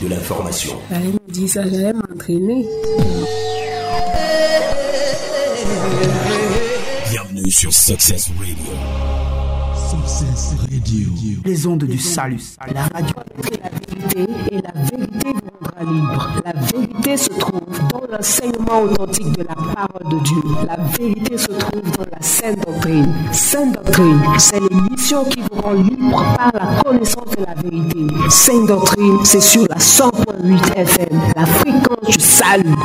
de l'information. J'allais me dire ça, j'allais m'entraîner. Bienvenue sur Success Radio. Success Radio. Les ondes du salut. La radio. La vérité et la vérité vous rendra La vérité se trouve dans l'enseignement authentique de la parole de Dieu. La vérité se trouve dans la sainte doctrine. Sainte doctrine, c'est l'émission qui vous rend libre par la connaissance de la vérité. Sainte doctrine, c'est sur la 100.8 FM, la fréquence du salut.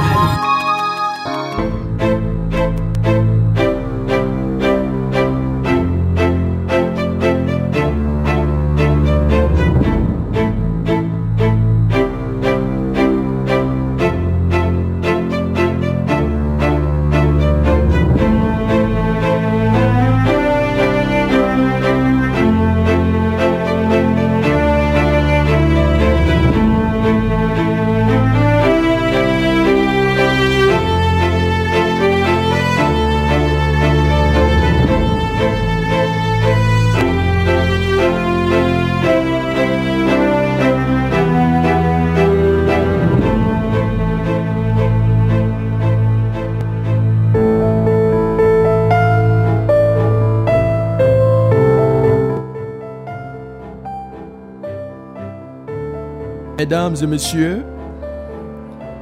Mesdames et messieurs,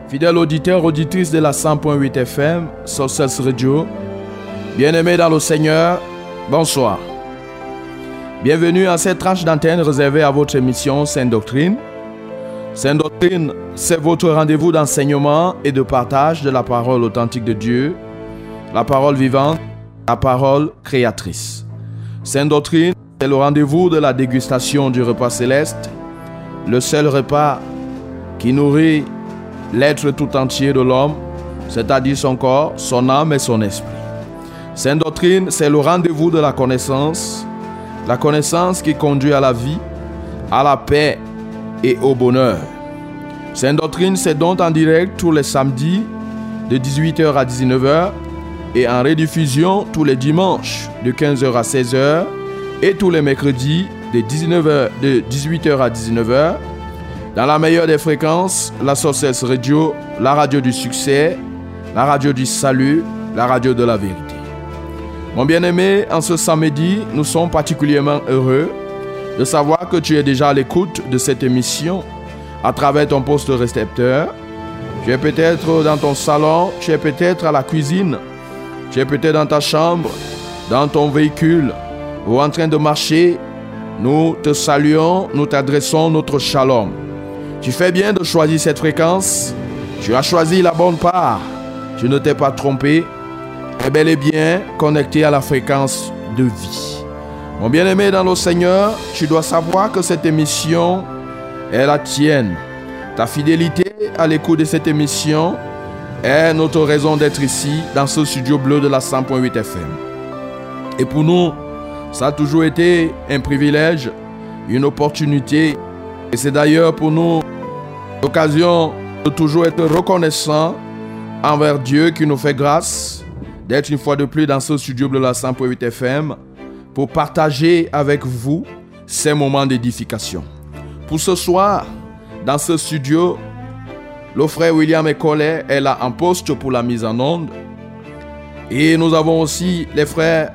fidèles auditeurs, auditrices de la 100.8 FM, Sources Radio, bien-aimés dans le Seigneur, bonsoir. Bienvenue à cette tranche d'antenne réservée à votre émission Sainte Doctrine. Sainte Doctrine, c'est votre rendez-vous d'enseignement et de partage de la parole authentique de Dieu, la parole vivante, la parole créatrice. Sainte Doctrine, c'est le rendez-vous de la dégustation du repas céleste le seul repas qui nourrit l'être tout entier de l'homme, c'est-à-dire son corps, son âme et son esprit. Sainte doctrine, c'est le rendez-vous de la connaissance, la connaissance qui conduit à la vie, à la paix et au bonheur. Sainte doctrine, c'est donc en direct tous les samedis de 18h à 19h et en rediffusion tous les dimanches de 15h à 16h et tous les mercredis de, 19h, de 18h à 19h. Dans la meilleure des fréquences, la Sources Radio, la radio du succès, la radio du salut, la radio de la vérité. Mon bien-aimé, en ce samedi, nous sommes particulièrement heureux de savoir que tu es déjà à l'écoute de cette émission à travers ton poste récepteur. Tu es peut-être dans ton salon, tu es peut-être à la cuisine, tu es peut-être dans ta chambre, dans ton véhicule ou en train de marcher nous te saluons, nous t'adressons notre shalom. Tu fais bien de choisir cette fréquence. Tu as choisi la bonne part. Tu ne t'es pas trompé. Es bel et bien connecté à la fréquence de vie. Mon bien-aimé dans le Seigneur, tu dois savoir que cette émission est la tienne. Ta fidélité à l'écoute de cette émission est notre raison d'être ici, dans ce studio bleu de la 100.8 FM. Et pour nous, ça a toujours été un privilège, une opportunité. Et c'est d'ailleurs pour nous l'occasion de toujours être reconnaissant envers Dieu qui nous fait grâce d'être une fois de plus dans ce studio de la 100.8 FM pour partager avec vous ces moments d'édification. Pour ce soir, dans ce studio, le frère William Ecollet est là en poste pour la mise en onde. Et nous avons aussi les frères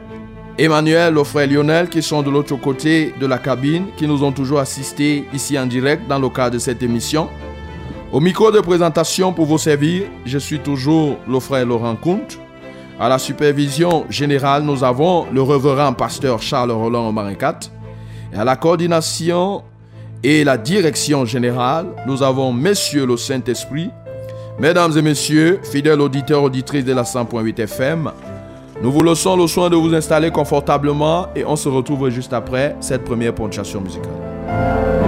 Emmanuel, le frère Lionel qui sont de l'autre côté de la cabine, qui nous ont toujours assistés ici en direct dans le cadre de cette émission. Au micro de présentation pour vous servir, je suis toujours le frère Laurent Comte. À la supervision générale, nous avons le révérend pasteur Charles Roland Maricat. Et à la coordination et la direction générale, nous avons Messieurs le Saint-Esprit. Mesdames et messieurs, fidèles auditeurs, auditrices de la 100.8 FM, nous vous laissons le soin de vous installer confortablement et on se retrouve juste après cette première ponctuation musicale.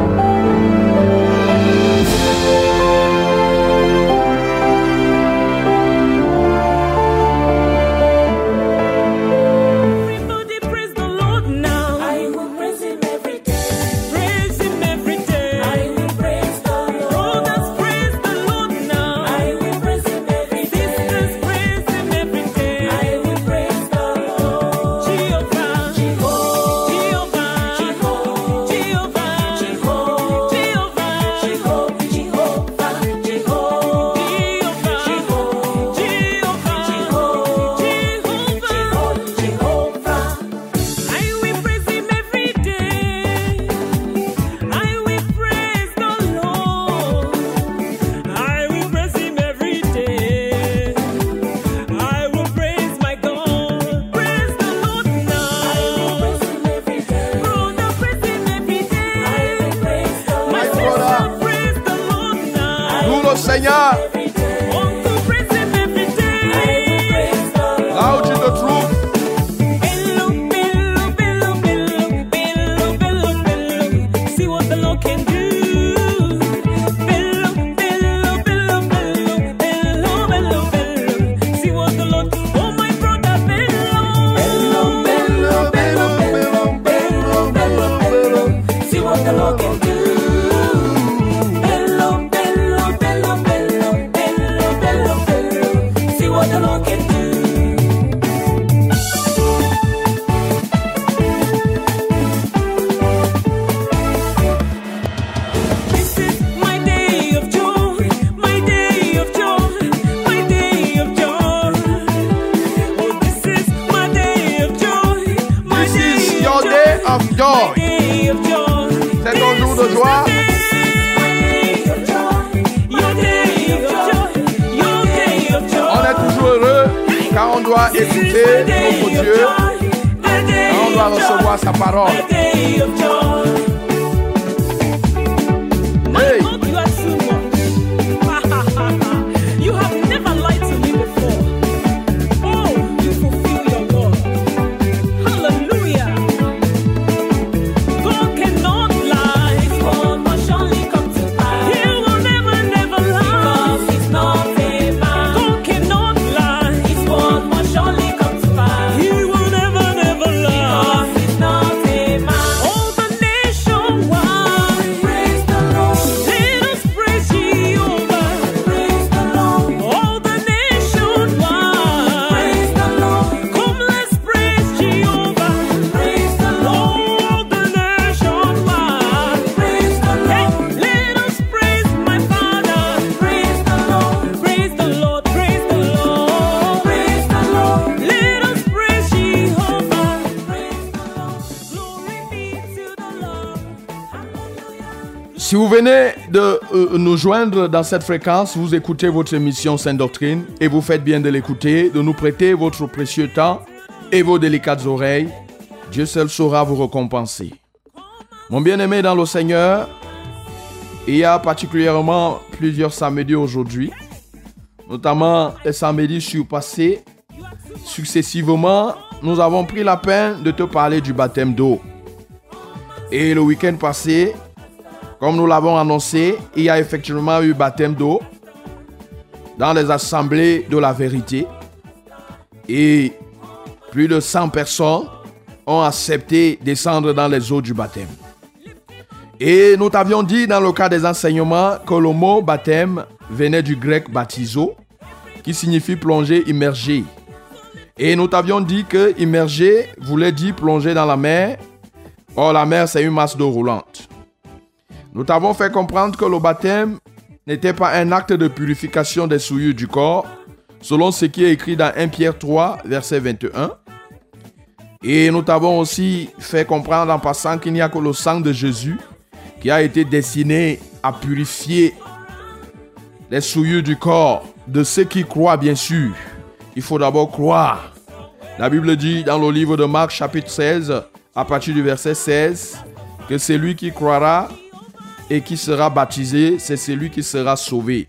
Joindre dans cette fréquence, vous écoutez votre émission Sainte Doctrine et vous faites bien de l'écouter, de nous prêter votre précieux temps et vos délicates oreilles. Dieu seul saura vous récompenser. Mon bien-aimé dans le Seigneur, il y a particulièrement plusieurs samedis aujourd'hui, notamment les samedis surpassés. Successivement, nous avons pris la peine de te parler du baptême d'eau. Et le week-end passé, comme nous l'avons annoncé, il y a effectivement eu baptême d'eau dans les assemblées de la vérité. Et plus de 100 personnes ont accepté descendre dans les eaux du baptême. Et nous t'avions dit dans le cas des enseignements que le mot baptême venait du grec baptizo, qui signifie plonger, immerger. Et nous t'avions dit que immerger voulait dire plonger dans la mer. Or, la mer, c'est une masse d'eau roulante. Nous t'avons fait comprendre que le baptême n'était pas un acte de purification des souillures du corps, selon ce qui est écrit dans 1 Pierre 3, verset 21. Et nous t'avons aussi fait comprendre en passant qu'il n'y a que le sang de Jésus qui a été destiné à purifier les souillures du corps de ceux qui croient, bien sûr. Il faut d'abord croire. La Bible dit dans le livre de Marc, chapitre 16, à partir du verset 16, que celui qui croira et qui sera baptisé, c'est celui qui sera sauvé.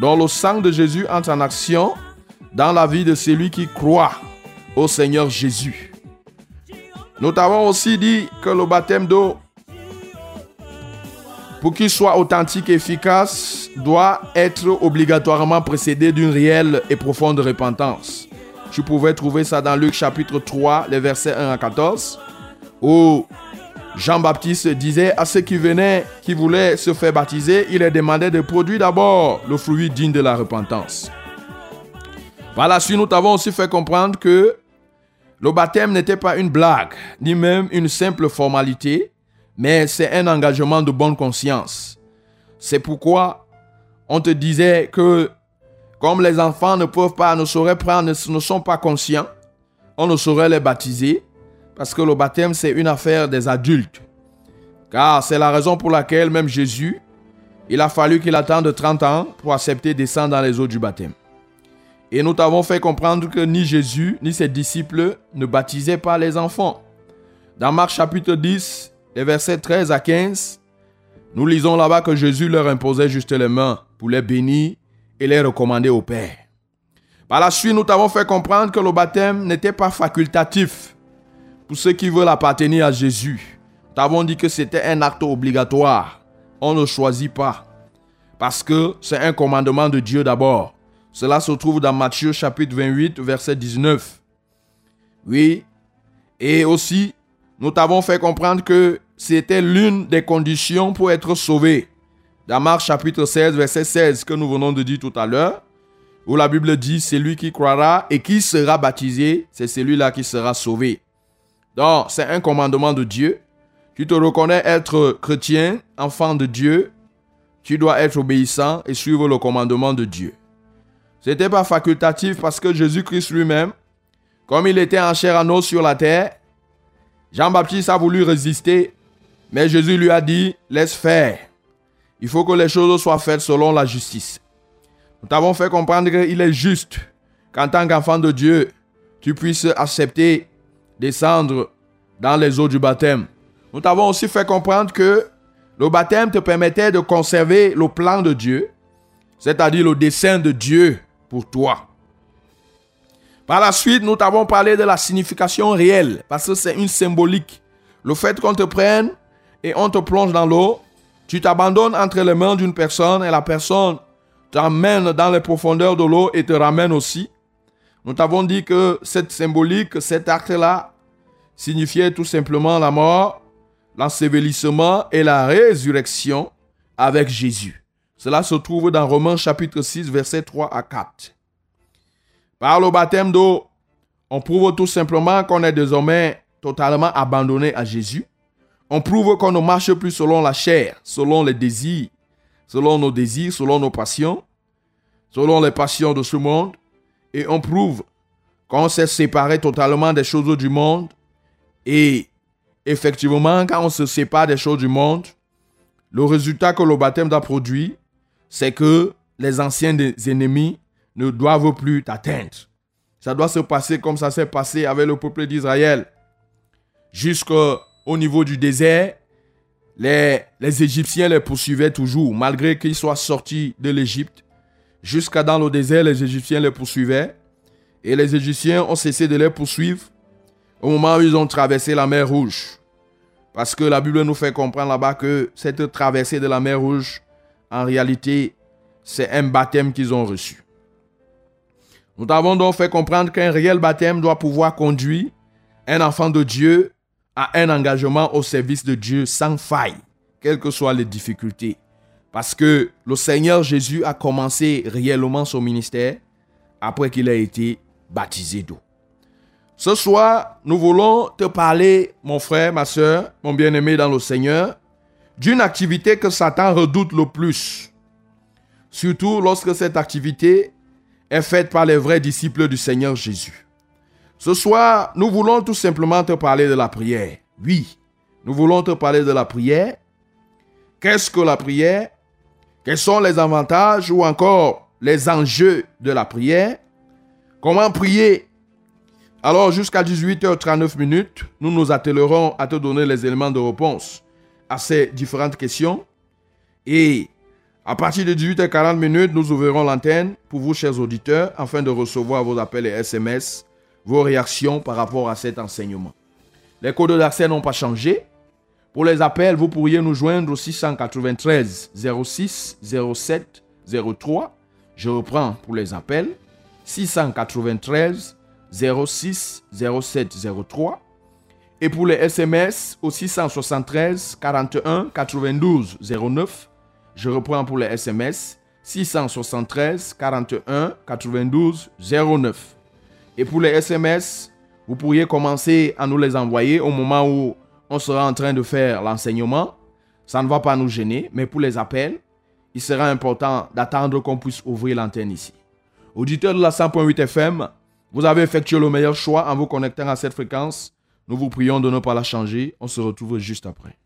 Donc le sang de Jésus entre en action dans la vie de celui qui croit au Seigneur Jésus. Nous t'avons aussi dit que le baptême d'eau, pour qu'il soit authentique et efficace, doit être obligatoirement précédé d'une réelle et profonde repentance. Tu pouvais trouver ça dans Luc chapitre 3, les versets 1 à 14, où Jean-Baptiste disait à ceux qui venaient, qui voulaient se faire baptiser, il leur demandait de produire d'abord le fruit digne de la repentance. Par la suite, nous t'avons aussi fait comprendre que le baptême n'était pas une blague, ni même une simple formalité, mais c'est un engagement de bonne conscience. C'est pourquoi on te disait que comme les enfants ne peuvent pas, ne sauraient prendre, ne, ne sont pas conscients, on ne saurait les baptiser, parce que le baptême c'est une affaire des adultes. Car c'est la raison pour laquelle même Jésus, il a fallu qu'il attende 30 ans pour accepter de descendre dans les eaux du baptême. Et nous t'avons fait comprendre que ni Jésus ni ses disciples ne baptisaient pas les enfants. Dans Marc chapitre 10, les versets 13 à 15, Nous lisons là-bas que Jésus leur imposait juste les mains pour les bénir et les recommander au Père. Par la suite, nous t'avons fait comprendre que le baptême n'était pas facultatif pour ceux qui veulent appartenir à Jésus. Nous t'avons dit que c'était un acte obligatoire. On ne choisit pas. Parce que c'est un commandement de Dieu d'abord. Cela se trouve dans Matthieu chapitre 28, verset 19. Oui. Et aussi, nous t'avons fait comprendre que c'était l'une des conditions pour être sauvé. Dans Marc chapitre 16, verset 16, que nous venons de dire tout à l'heure, où la Bible dit, c'est lui qui croira et qui sera baptisé, c'est celui-là qui sera sauvé. Donc, c'est un commandement de Dieu. Tu te reconnais être chrétien, enfant de Dieu, tu dois être obéissant et suivre le commandement de Dieu. Ce n'était pas facultatif parce que Jésus-Christ lui-même, comme il était en chair en os sur la terre, Jean-Baptiste a voulu résister, mais Jésus lui a dit, laisse faire. Il faut que les choses soient faites selon la justice. Nous t'avons fait comprendre qu'il est juste qu'en tant qu'enfant de Dieu, tu puisses accepter descendre dans les eaux du baptême. Nous t'avons aussi fait comprendre que le baptême te permettait de conserver le plan de Dieu, c'est-à-dire le dessein de Dieu pour toi. Par la suite, nous t'avons parlé de la signification réelle, parce que c'est une symbolique. Le fait qu'on te prenne et on te plonge dans l'eau, tu t'abandonnes entre les mains d'une personne et la personne t'emmène dans les profondeurs de l'eau et te ramène aussi. Nous t'avons dit que cette symbolique, cet acte-là, signifiait tout simplement la mort, l'ensevelissement et la résurrection avec Jésus. Cela se trouve dans Romains chapitre 6, versets 3 à 4. Par le baptême d'eau, on prouve tout simplement qu'on est désormais totalement abandonné à Jésus. On prouve qu'on ne marche plus selon la chair, selon les désirs, selon nos désirs, selon nos passions, selon les passions de ce monde. Et on prouve qu'on s'est séparé totalement des choses du monde. Et effectivement, quand on se sépare des choses du monde, le résultat que le baptême a produit, c'est que les anciens ennemis ne doivent plus t'atteindre. Ça doit se passer comme ça s'est passé avec le peuple d'Israël. Jusqu'au niveau du désert, les, les Égyptiens les poursuivaient toujours, malgré qu'ils soient sortis de l'Égypte. Jusqu'à dans le désert, les Égyptiens les poursuivaient. Et les Égyptiens ont cessé de les poursuivre au moment où ils ont traversé la mer Rouge. Parce que la Bible nous fait comprendre là-bas que cette traversée de la mer Rouge, en réalité, c'est un baptême qu'ils ont reçu. Nous t'avons donc fait comprendre qu'un réel baptême doit pouvoir conduire un enfant de Dieu à un engagement au service de Dieu sans faille, quelles que soient les difficultés. Parce que le Seigneur Jésus a commencé réellement son ministère après qu'il a été baptisé d'eau. Ce soir, nous voulons te parler, mon frère, ma soeur, mon bien-aimé dans le Seigneur, d'une activité que Satan redoute le plus. Surtout lorsque cette activité est faite par les vrais disciples du Seigneur Jésus. Ce soir, nous voulons tout simplement te parler de la prière. Oui, nous voulons te parler de la prière. Qu'est-ce que la prière? Quels sont les avantages ou encore les enjeux de la prière? Comment prier? Alors, jusqu'à 18h39 minutes, nous nous attellerons à te donner les éléments de réponse à ces différentes questions. Et à partir de 18h40 minutes, nous ouvrirons l'antenne pour vous, chers auditeurs, afin de recevoir vos appels et SMS, vos réactions par rapport à cet enseignement. Les codes d'accès n'ont pas changé. Pour les appels, vous pourriez nous joindre au 693 06 07 03. Je reprends pour les appels. 693 06 07 03. Et pour les SMS, au 673 41 92 09. Je reprends pour les SMS 673 41 92 09. Et pour les SMS, vous pourriez commencer à nous les envoyer au moment où on sera en train de faire l'enseignement. Ça ne va pas nous gêner, mais pour les appels, il sera important d'attendre qu'on puisse ouvrir l'antenne ici. Auditeurs de la 100.8 FM, vous avez effectué le meilleur choix en vous connectant à cette fréquence. Nous vous prions de ne pas la changer. On se retrouve juste après.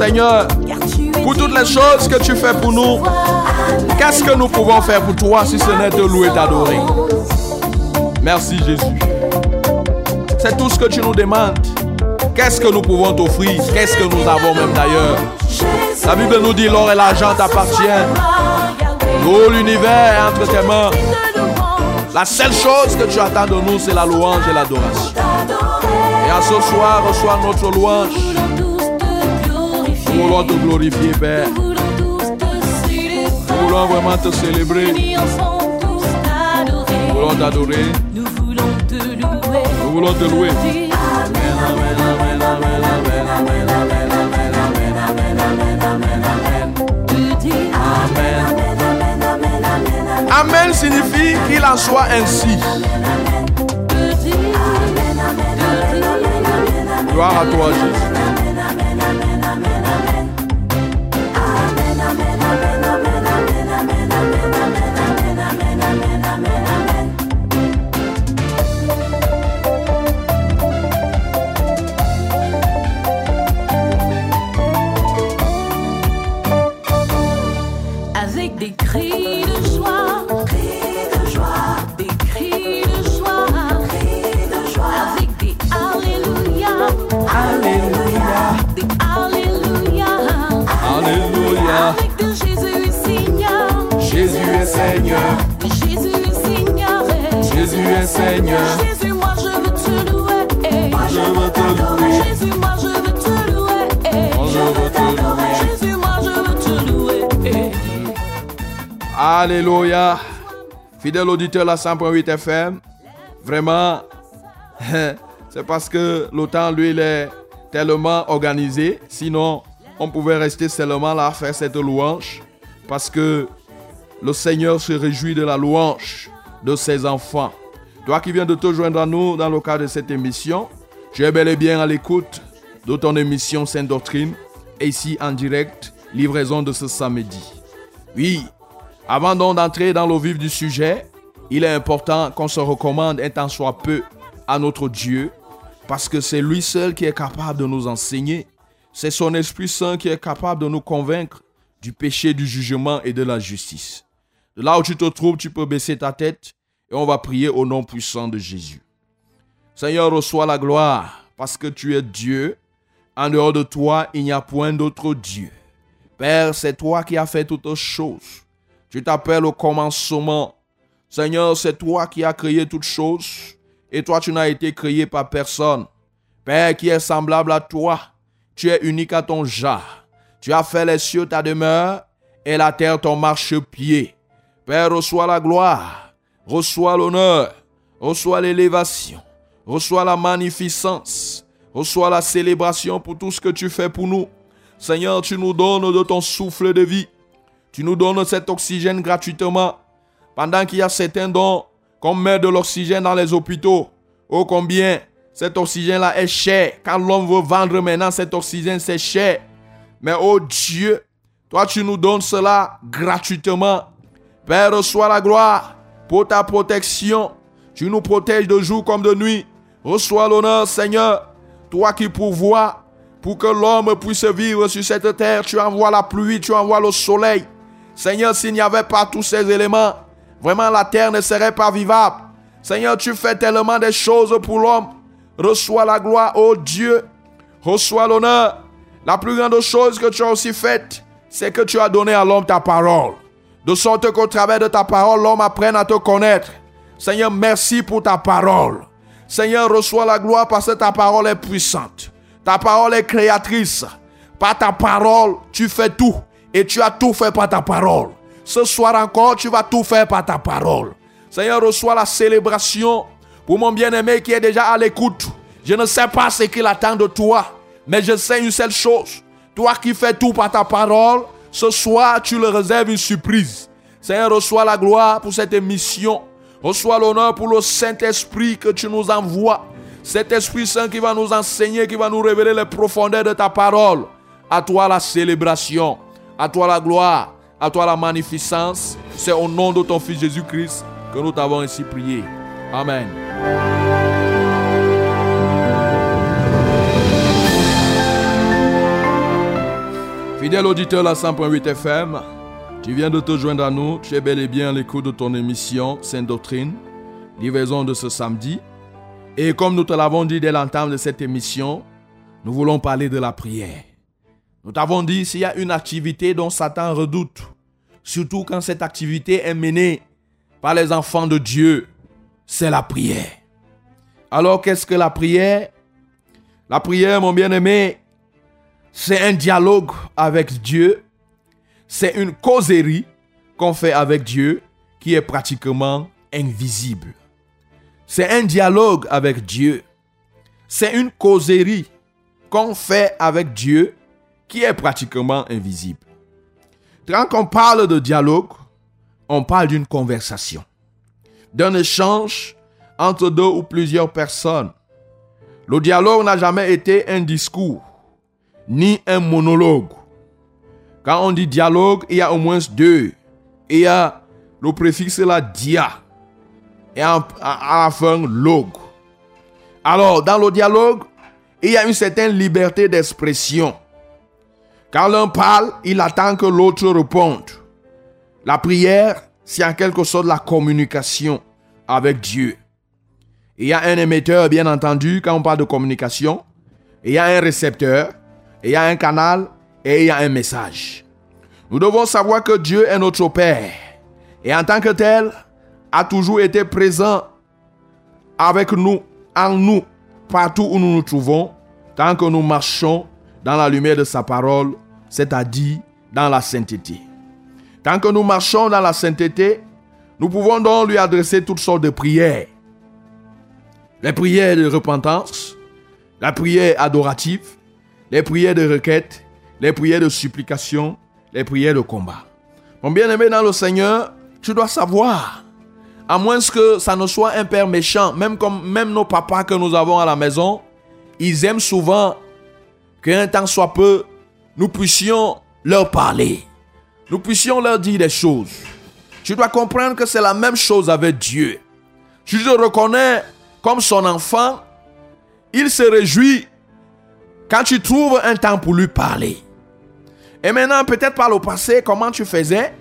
Seigneur, pour toutes les choses que tu fais pour nous. Qu'est-ce que nous pouvons faire pour toi si ce n'est te louer et t'adorer? Merci Jésus. C'est tout ce que tu nous demandes. Qu'est-ce que nous pouvons t'offrir? Qu'est-ce que nous avons même d'ailleurs? La Bible nous dit l'or et l'argent t'appartiennent. Tout l'univers est entre tes mains. La seule chose que tu attends de nous, c'est la louange et l'adoration. Et à ce soir, reçois notre louange. Nous voulons te glorifier, Père. Nous voulons vraiment te célébrer. Nous voulons t'adorer. Nous voulons te louer. Nous voulons te louer. Te dire Amen signifie qu'il en soit ainsi. te dire Gloire à toi, Jésus. dame, dame, dame, dame, dame, dame. Jésus moi je veux te louer, Je veux te louer. Jésus moi je veux te louer, je veux te louer. Jésus moi je veux te louer. Alléluia. Fidèle auditeur la 100.8 FM. Vraiment, c'est parce que le temps, lui, il est tellement organisé. Sinon, on pouvait rester seulement là à faire cette louange. Parce que le Seigneur se réjouit de la louange de ses enfants. Toi qui viens de te joindre à nous dans le cadre de cette émission, tu es bel et bien à l'écoute de ton émission Sainte Doctrine. Ici en direct, livraison de ce samedi. Oui, avant donc d'entrer dans le vif du sujet, il est important qu'on se recommande un tant soit peu à notre Dieu, parce que c'est lui seul qui est capable de nous enseigner. C'est son Esprit Saint qui est capable de nous convaincre du péché, du jugement et de la justice. De là où tu te trouves, tu peux baisser ta tête et on va prier au nom puissant de Jésus. Seigneur, reçois la gloire parce que tu es Dieu. En dehors de toi, il n'y a point d'autre Dieu. Père, c'est toi qui as fait toutes choses. Tu t'appelles au commencement. Seigneur, c'est toi qui as créé toutes choses. Et toi, tu n'as été créé par personne. Père, qui est semblable à toi. Tu es unique à ton genre. Tu as fait les cieux ta demeure et la terre ton marchepied. Père, reçois la gloire, reçois l'honneur, reçois l'élévation, reçois la magnificence, reçois la célébration pour tout ce que tu fais pour nous. Seigneur, tu nous donnes de ton souffle de vie. Tu nous donnes cet oxygène gratuitement. Pendant qu'il y a certains dons qu'on met de l'oxygène dans les hôpitaux. Oh combien cet oxygène-là est cher. Quand l'homme veut vendre maintenant cet oxygène, c'est cher. Mais oh Dieu, toi tu nous donnes cela gratuitement. Père, reçois la gloire pour ta protection. Tu nous protèges de jour comme de nuit. Reçois l'honneur, Seigneur. Toi qui pourvois pour que l'homme puisse vivre sur cette terre. Tu envoies la pluie, tu envoies le soleil. Seigneur, s'il n'y avait pas tous ces éléments, vraiment la terre ne serait pas vivable. Seigneur, tu fais tellement de choses pour l'homme. Reçois la gloire, ô Dieu. Reçois l'honneur. La plus grande chose que tu as aussi faite, c'est que tu as donné à l'homme ta parole. De sorte qu'au travers de ta parole, l'homme apprenne à te connaître. Seigneur, merci pour ta parole. Seigneur, reçois la gloire parce que ta parole est puissante. Ta parole est créatrice. Par ta parole, tu fais tout. Et tu as tout fait par ta parole. Ce soir encore, tu vas tout faire par ta parole. Seigneur, reçois la célébration pour mon bien-aimé qui est déjà à l'écoute. Je ne sais pas ce qu'il attend de toi, mais je sais une seule chose. Toi qui fais tout par ta parole, ce soir, tu le réserves une surprise. Seigneur, reçois la gloire pour cette émission. Reçois l'honneur pour le Saint-Esprit que tu nous envoies. Cet Esprit Saint qui va nous enseigner, qui va nous révéler les profondeurs de ta parole. À toi la célébration, à toi la gloire, à toi la magnificence. C'est au nom de ton Fils Jésus-Christ que nous t'avons ainsi prié. Amen. Fidèle auditeur la 100.8 FM, tu viens de te joindre à nous, tu es bel et bien à l'écoute de ton émission Sainte Doctrine, livraison de ce samedi. Et comme nous te l'avons dit dès l'entame de cette émission, nous voulons parler de la prière. Nous t'avons dit s'il y a une activité dont Satan redoute, surtout quand cette activité est menée par les enfants de Dieu, c'est la prière. Alors qu'est-ce que la prière? La prière, mon bien-aimé, c'est un dialogue avec Dieu. C'est une causerie qu'on fait avec Dieu qui est pratiquement invisible. C'est un dialogue avec Dieu. C'est une causerie qu'on fait avec Dieu qui est pratiquement invisible. Quand on parle de dialogue, on parle d'une conversation, d'un échange entre deux ou plusieurs personnes. Le dialogue n'a jamais été un discours, ni un monologue. Quand on dit dialogue, il y a au moins deux. Il y a le préfixe la dia et à, la fin log. Alors, dans le dialogue, il y a une certaine liberté d'expression. Quand l'un parle, il attend que l'autre réponde. La prière, c'est en quelque sorte la communication avec Dieu. Il y a un émetteur, bien entendu, quand on parle de communication. Il y a un récepteur, il y a un canal et il y a un message. Nous devons savoir que Dieu est notre Père. Et en tant que tel, a toujours été présent avec nous, en nous, partout où nous nous trouvons, tant que nous marchons dans la lumière de sa parole, c'est-à-dire dans la sainteté. Tant que nous marchons dans la sainteté, nous pouvons donc lui adresser toutes sortes de prières. Les prières de repentance, la prière adorative, les prières de requête, les prières de supplication, les prières de combat. Mon bien-aimé dans le Seigneur, tu dois savoir, à moins que ça ne soit un père méchant, même comme même nos papas que nous avons à la maison, ils aiment souvent qu'un temps soit peu, nous puissions leur parler. Nous puissions leur dire des choses. Tu dois comprendre que c'est la même chose avec Dieu. Tu te reconnais comme son enfant. Il se réjouit quand tu trouves un temps pour lui parler. Et maintenant, peut-être par le passé, comment tu faisais?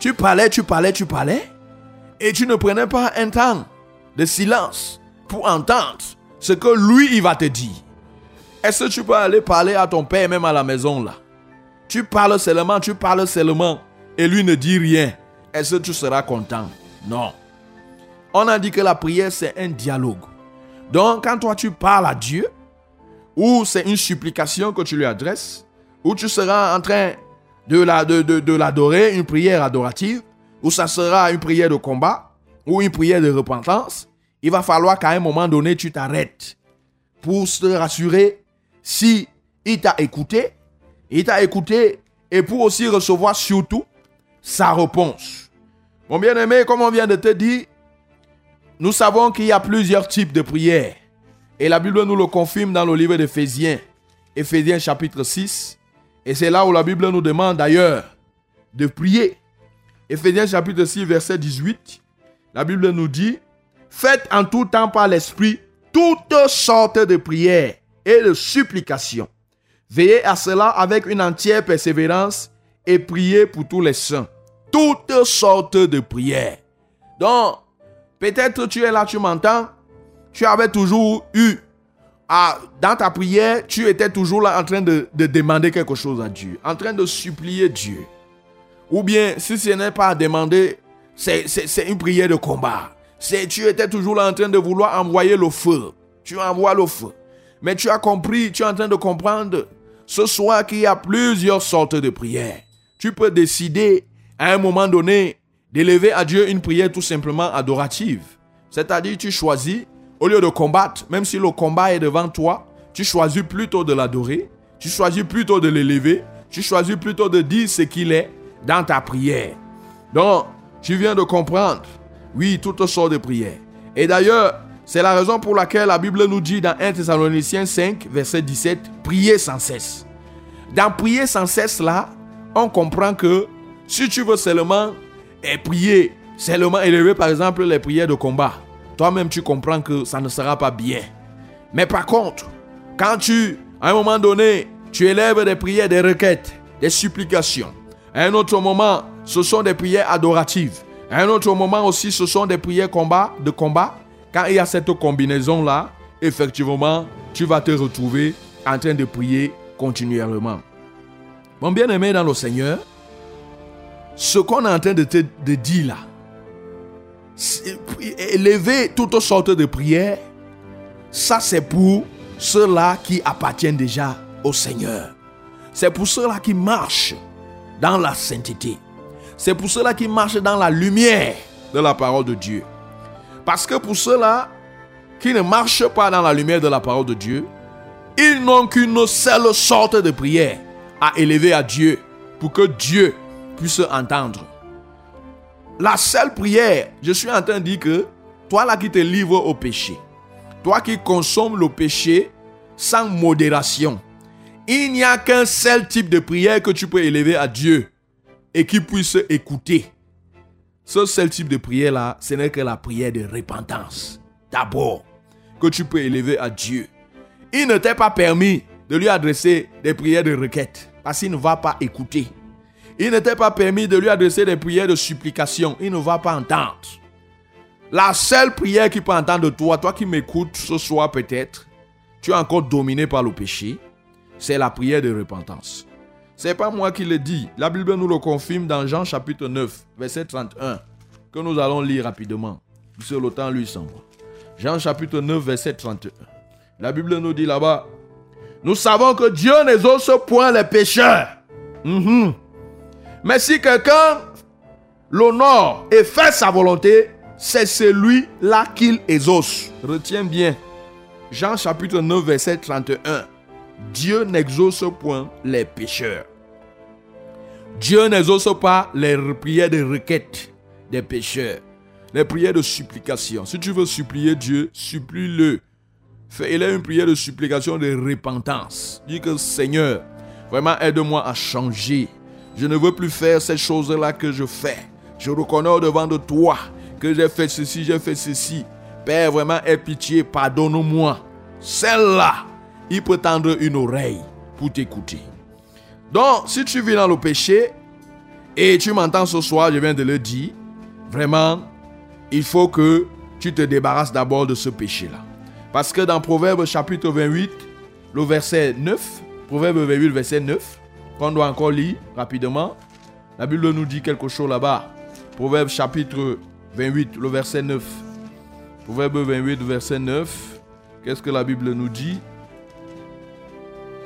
Tu parlais, tu parlais, tu parlais. Et tu ne prenais pas un temps de silence pour entendre ce que lui, il va te dire. Est-ce que tu peux aller parler à ton père, même à la maison là? Tu parles seulement, tu parles seulement, et lui ne dit rien. Est-ce que tu seras content? Non. On a dit que la prière, c'est un dialogue. Donc, quand toi, tu parles à Dieu, ou c'est une supplication que tu lui adresses, ou tu seras en train de l'adorer, une prière adorative, ou ça sera une prière de combat, ou une prière de repentance, il va falloir qu'à un moment donné, tu t'arrêtes pour se rassurer si il t'a écouté, il t'a écouté, et pour aussi recevoir surtout sa réponse. Mon bien-aimé, comme on vient de te dire, nous savons qu'il y a plusieurs types de prières. Et la Bible nous le confirme dans le livre d'Éphésiens, Éphésiens chapitre 6. Et c'est là où la Bible nous demande d'ailleurs de prier. Éphésiens chapitre 6, verset 18. La Bible nous dit, faites en tout temps par l'Esprit toutes sortes de prières et de supplications. Veillez à cela avec une entière persévérance et priez pour tous les saints. Toutes sortes de prières. Donc, peut-être tu es là, tu m'entends. Tu avais toujours eu, à, dans ta prière, tu étais toujours là en train de, de demander quelque chose à Dieu, en train de supplier Dieu. Ou bien, si ce n'est pas à demander, c'est une prière de combat. Tu étais toujours là en train de vouloir envoyer le feu. Tu envoies le feu. Mais tu as compris, tu es en train de comprendre ce soir qu'il y a plusieurs sortes de prières. Tu peux décider à un moment donné d'élever à Dieu une prière tout simplement adorative. C'est-à-dire tu choisis, au lieu de combattre, même si le combat est devant toi, tu choisis plutôt de l'adorer, tu choisis plutôt de l'élever, tu choisis plutôt de dire ce qu'il est dans ta prière. Donc, tu viens de comprendre, oui, toutes sortes de prières. Et d'ailleurs, c'est la raison pour laquelle la Bible nous dit dans 1 Thessaloniciens 5, verset 17, priez sans cesse. Dans prier sans cesse là, on comprend que si tu veux seulement et prier, seulement élever par exemple les prières de combat, toi-même tu comprends que ça ne sera pas bien. Mais par contre, quand tu, à un moment donné, tu élèves des prières, des requêtes, des supplications. À un autre moment, ce sont des prières adoratives. À un autre moment aussi, ce sont des prières combat, de combat. Quand il y a cette combinaison-là, effectivement, tu vas te retrouver en train de prier continuellement. Mon bien-aimé dans le Seigneur, ce qu'on est en train de te dire là, élever toutes sortes de prières, ça c'est pour ceux-là qui appartiennent déjà au Seigneur. C'est pour ceux-là qui marchent dans la sainteté. C'est pour ceux-là qui marchent dans la lumière de la parole de Dieu. Parce que pour ceux-là qui ne marchent pas dans la lumière de la parole de Dieu, ils n'ont qu'une seule sorte de prière à élever à Dieu pour que Dieu puisse entendre. La seule prière, je suis en train de dire que toi là qui te livres au péché, toi qui consommes le péché sans modération, il n'y a qu'un seul type de prière que tu peux élever à Dieu et qui puisse écouter. Ce seul type de prière là, ce n'est que la prière de repentance. D'abord, que tu peux élever à Dieu. Il ne t'est pas permis de lui adresser des prières de requête parce qu'il ne va pas écouter. Il ne t'est pas permis de lui adresser des prières de supplication. Il ne va pas entendre. La seule prière qu'il peut entendre de toi, toi qui m'écoutes ce soir peut-être, tu es encore dominé par le péché, c'est la prière de repentance. C'est pas moi qui le dis. La Bible nous le confirme dans Jean chapitre 9, verset 31, que nous allons lire rapidement. Sur le temps lui s'en va. Jean chapitre 9, verset 31. La Bible nous dit là-bas, nous savons que Dieu n'exauce point les pécheurs. Mhm. Mais si quelqu'un l'honore et fait sa volonté, c'est celui-là qu'il exauce. Retiens bien. Jean chapitre 9, verset 31. Dieu n'exauce point les pécheurs. Dieu n'exauce pas les prières de requête des pécheurs, les prières de supplication. Si tu veux supplier Dieu, supplie-le. Fais-le une prière de supplication de repentance. Dis que Seigneur, vraiment aide-moi à changer. Je ne veux plus faire ces choses-là que je fais. Je reconnais devant de toi que j'ai fait ceci, j'ai fait ceci. Père, vraiment, aie pitié, pardonne-moi. Celle-là, il peut tendre une oreille pour t'écouter. Donc, si tu vis dans le péché et tu m'entends ce soir, je viens de le dire, vraiment, il faut que tu te débarrasses d'abord de ce péché-là. Parce que dans Proverbe chapitre 28, le verset 9, Proverbe 28, verset 9, qu'on doit encore lire rapidement, la Bible nous dit quelque chose là-bas. Proverbe chapitre 28, le verset 9. Proverbe 28, verset 9. Qu'est-ce que la Bible nous dit?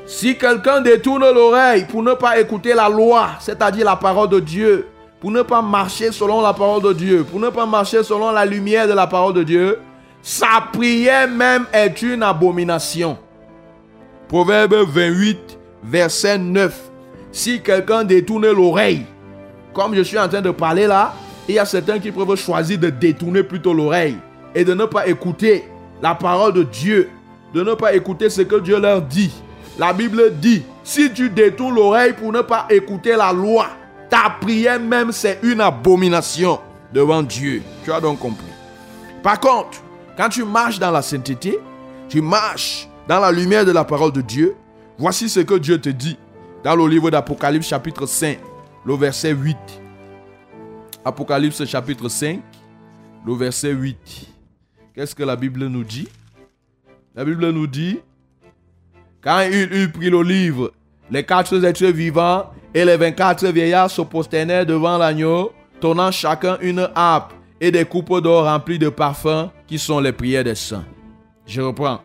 Si quelqu'un détourne l'oreille pour ne pas écouter la loi, c'est-à-dire la parole de Dieu, pour ne pas marcher selon la parole de Dieu, pour ne pas marcher selon la lumière de la parole de Dieu, sa prière même est une abomination. Proverbe 28, verset 9. Si quelqu'un détourne l'oreille, comme je suis en train de parler là, il y a certains qui peuvent choisir de détourner plutôt l'oreille et de ne pas écouter la parole de Dieu, de ne pas écouter ce que Dieu leur dit. La Bible dit, si tu détournes l'oreille pour ne pas écouter la loi, ta prière même c'est une abomination devant Dieu. Tu as donc compris. Par contre, quand tu marches dans la sainteté, tu marches dans la lumière de la parole de Dieu, voici ce que Dieu te dit dans le livre d'Apocalypse chapitre 5, le verset 8. Apocalypse chapitre 5, le verset 8. Qu'est-ce que la Bible nous dit? La Bible nous dit, quand il eut pris le livre, les quatre êtres vivants et les 24 vieillards se prosternèrent devant l'agneau, tournant chacun une harpe et des coupes d'or remplies de parfums qui sont les prières des saints. Je reprends.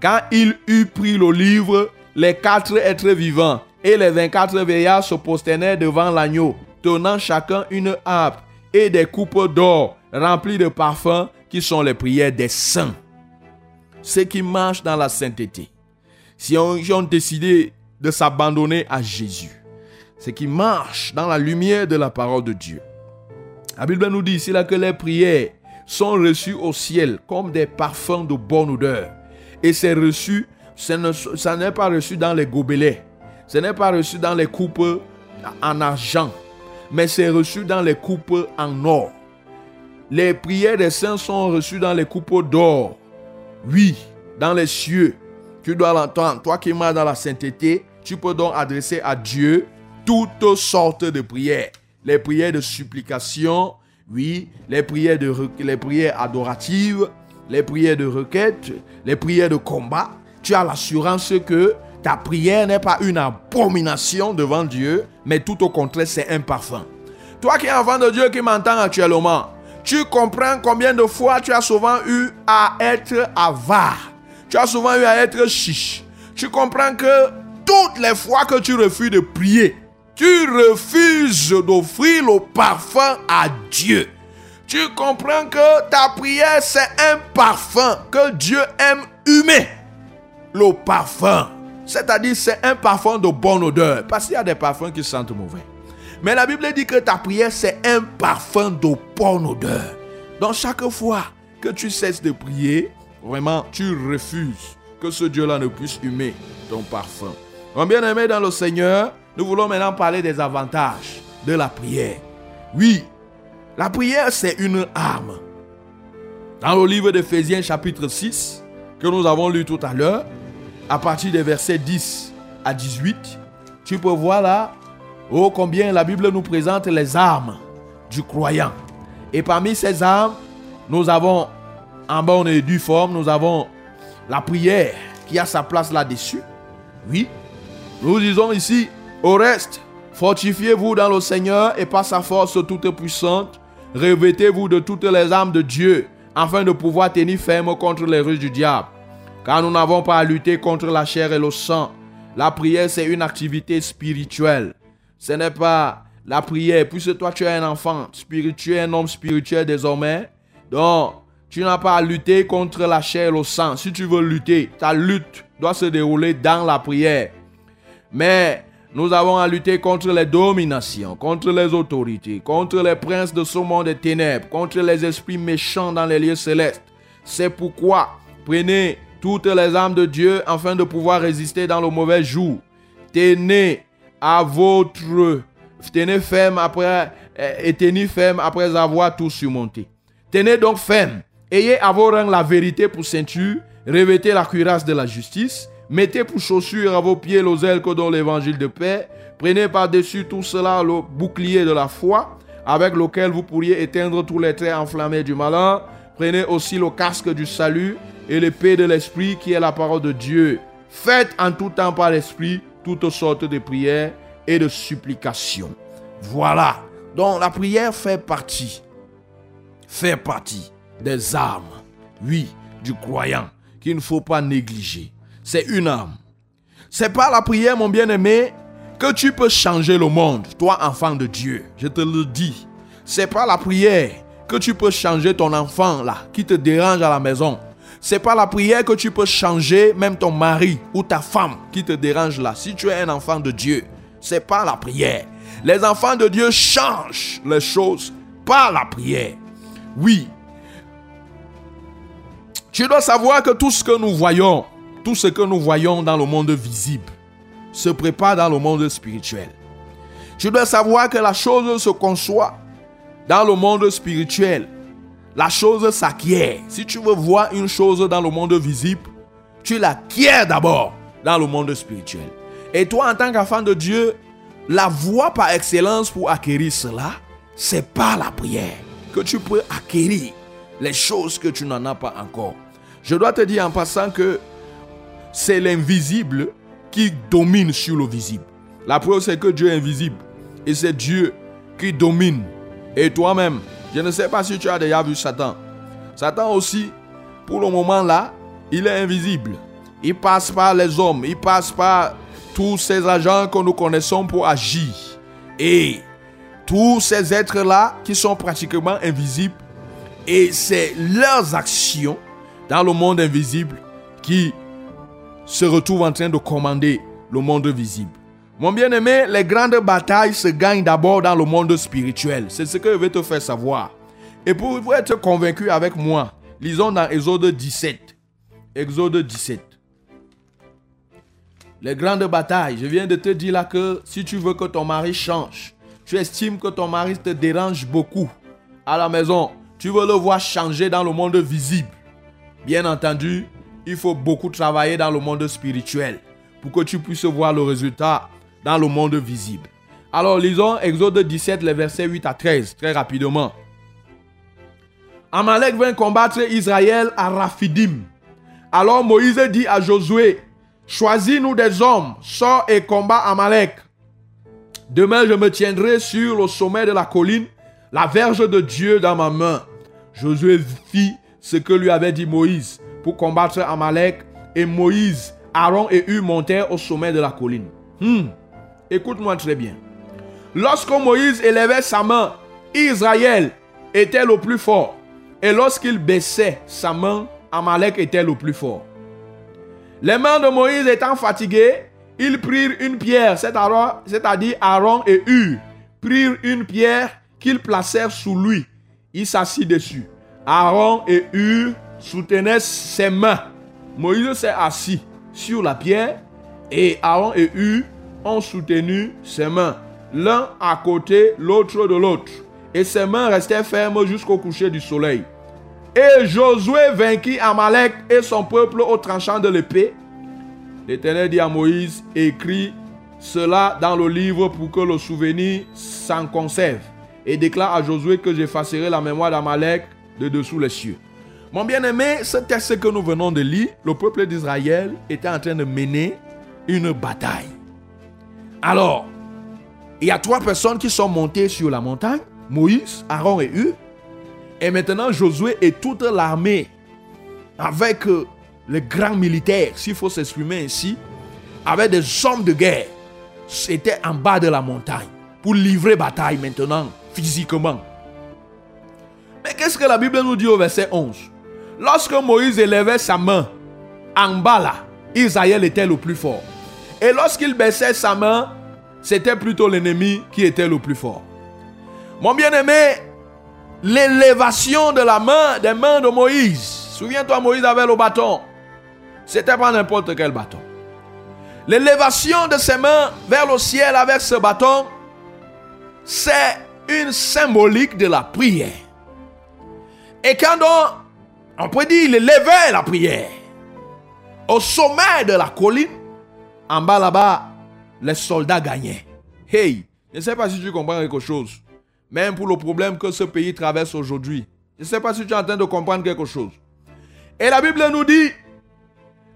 Quand il eut pris le livre, les quatre êtres vivants et les 24 vieillards se prosternèrent devant l'agneau, tenant chacun une harpe et des coupes d'or remplies de parfums qui sont les prières des saints. Ceux qui marchent dans la sainteté, si on, ont décidé de s'abandonner à Jésus, ceux qui marchent dans la lumière de la parole de Dieu. La Bible nous dit ici que les prières sont reçues au ciel comme des parfums de bonne odeur. Et c'est reçu, ça n'est pas reçu dans les gobelets, ce n'est pas reçu dans les coupes en argent, mais c'est reçu dans les coupes en or. Les prières des saints sont reçues dans les coupes d'or. Oui, dans les cieux. Tu dois l'entendre. Toi qui marches dans la sainteté, tu peux donc adresser à Dieu toutes sortes de prières. Les prières de supplication, oui, les prières, de, les prières adoratives, les prières de requête, les prières de combat. Tu as l'assurance que ta prière n'est pas une abomination devant Dieu, mais tout au contraire, c'est un parfum. Toi qui es enfant de Dieu qui m'entends actuellement, tu comprends combien de fois tu as souvent eu à être avare. Tu as souvent eu à être chiche. Tu comprends que toutes les fois que tu refuses de prier, tu refuses d'offrir le parfum à Dieu. Tu comprends que ta prière, c'est un parfum que Dieu aime humer. Le parfum. C'est-à-dire, c'est un parfum de bonne odeur. Parce qu'il y a des parfums qui sentent mauvais. Mais la Bible dit que ta prière, c'est un parfum de bonne odeur. Donc, chaque fois que tu cesses de prier, vraiment, tu refuses que ce Dieu-là ne puisse humer ton parfum. Mon bien-aimé dans le Seigneur, nous voulons maintenant parler des avantages de la prière. Oui, la prière, c'est une arme. Dans le livre d'Éphésiens chapitre 6, que nous avons lu tout à l'heure, à partir des versets 10 à 18, tu peux voir là, oh combien la Bible nous présente les armes du croyant. Et parmi ces armes, nous avons en bonne et due forme, nous avons la prière qui a sa place là-dessus. Oui, nous disons ici, au reste, fortifiez-vous dans le Seigneur et par sa force toute puissante, revêtez-vous de toutes les armes de Dieu, afin de pouvoir tenir ferme contre les ruses du diable. Car nous n'avons pas à lutter contre la chair et le sang. La prière, c'est une activité spirituelle. Ce n'est pas la prière, puisque toi tu es un enfant spirituel, un homme spirituel désormais. Donc, tu n'as pas à lutter contre la chair et le sang. Si tu veux lutter, ta lutte doit se dérouler dans la prière. Mais nous avons à lutter contre les dominations, contre les autorités, contre les princes de ce monde des ténèbres, contre les esprits méchants dans les lieux célestes. C'est pourquoi prenez toutes les armes de Dieu afin de pouvoir résister dans le mauvais jour. Tenez à votre tenez ferme après et tenez ferme après avoir tout surmonté. Tenez donc ferme. Ayez à vos rangs la vérité pour ceinture, revêtez la cuirasse de la justice, mettez pour chaussures à vos pieds l'oseille que donne l'évangile de paix, prenez par-dessus tout cela le bouclier de la foi, avec lequel vous pourriez éteindre tous les traits enflammés du malin. Prenez aussi le casque du salut et l'épée de l'esprit qui est la parole de Dieu. Faites en tout temps par l'esprit toutes sortes de prières et de supplications. Voilà. Donc la prière fait partie, fait partie des armes, oui, du croyant qu'il ne faut pas négliger. C'est une arme. C'est par la prière, mon bien-aimé, que tu peux changer le monde, toi enfant de Dieu. Je te le dis. C'est par la prière que tu peux changer ton enfant là, qui te dérange à la maison. C'est par la prière que tu peux changer même ton mari ou ta femme qui te dérange là. Si tu es un enfant de Dieu, c'est par la prière. Les enfants de Dieu changent les choses par la prière. Oui. Tu dois savoir que tout ce que nous voyons, tout ce que nous voyons dans le monde visible, se prépare dans le monde spirituel. Tu dois savoir que la chose se conçoit dans le monde spirituel. La chose s'acquiert. Si tu veux voir une chose dans le monde visible, tu l'acquiers d'abord dans le monde spirituel. Et toi, en tant qu'enfant de Dieu, la voie par excellence pour acquérir cela, c'est par la prière que tu peux acquérir les choses que tu n'en as pas encore. Je dois te dire en passant que c'est l'invisible qui domine sur le visible. La preuve, c'est que Dieu est invisible. Et c'est Dieu qui domine. Et toi-même, je ne sais pas si tu as déjà vu Satan. Satan aussi, pour le moment là, il est invisible. Il passe par les hommes, il passe par tous ces agents que nous connaissons pour agir. Et tous ces êtres-là qui sont pratiquement invisibles, et c'est leurs actions dans le monde invisible qui se retrouvent en train de commander le monde visible. Mon bien-aimé, les grandes batailles se gagnent d'abord dans le monde spirituel. C'est ce que je vais te faire savoir. Et pour être convaincu avec moi, lisons dans Exode 17. Exode 17. Les grandes batailles, je viens de te dire là que si tu veux que ton mari change, tu estimes que ton mari te dérange beaucoup à la maison, tu veux le voir changer dans le monde visible. Bien entendu, il faut beaucoup travailler dans le monde spirituel pour que tu puisses voir le résultat dans le monde visible. Alors lisons Exode 17, les versets 8 à 13, très rapidement. Amalek vint combattre Israël à Raphidim. Alors Moïse dit à Josué, choisis-nous des hommes, sors et combat Amalek. Demain, je me tiendrai sur le sommet de la colline, la verge de Dieu dans ma main. Josué fit ce que lui avait dit Moïse pour combattre Amalek, et Moïse, Aaron et Hu montèrent au sommet de la colline. Hmm. Écoute-moi très bien. Lorsque Moïse élevait sa main, Israël était le plus fort. Et lorsqu'il baissait sa main, Amalek était le plus fort. Les mains de Moïse étant fatiguées, ils prirent une pierre, c'est-à-dire Aaron et Hu prirent une pierre qu'ils placèrent sous lui. Il s'assit dessus. Aaron et Hu soutenaient ses mains. Moïse s'est assis sur la pierre et Aaron et Hu ont soutenu ses mains, l'un à côté, l'autre de l'autre. Et ses mains restaient fermes jusqu'au coucher du soleil. Et Josué vainquit Amalek et son peuple au tranchant de l'épée. L'Éternel dit à Moïse, écris cela dans le livre pour que le souvenir s'en conserve. Et déclare à Josué que j'effacerai la mémoire d'Amalek de dessous les cieux. Mon bien-aimé, ce texte que nous venons de lire, le peuple d'Israël était en train de mener une bataille. Alors, il y a trois personnes qui sont montées sur la montagne, Moïse, Aaron et Hu. Et maintenant, Josué et toute l'armée, avec euh, les grands militaires, s'il faut s'exprimer ainsi, avec des hommes de guerre, étaient en bas de la montagne pour livrer bataille maintenant, physiquement. Mais qu'est-ce que la Bible nous dit au verset 11 Lorsque Moïse élevait sa main, en bas là, Israël était le plus fort. Et lorsqu'il baissait sa main, c'était plutôt l'ennemi qui était le plus fort. Mon bien-aimé, l'élévation de la main, des mains de Moïse. Souviens-toi, Moïse avait le bâton. C'était pas n'importe quel bâton. L'élévation de ses mains vers le ciel avec ce bâton, c'est une symbolique de la prière. Et quand on, on peut dire, il élevait la prière au sommet de la colline, en bas là-bas, les soldats gagnaient. Hey, je ne sais pas si tu comprends quelque chose. Même pour le problème que ce pays traverse aujourd'hui. Je ne sais pas si tu es en train de comprendre quelque chose. Et la Bible nous dit,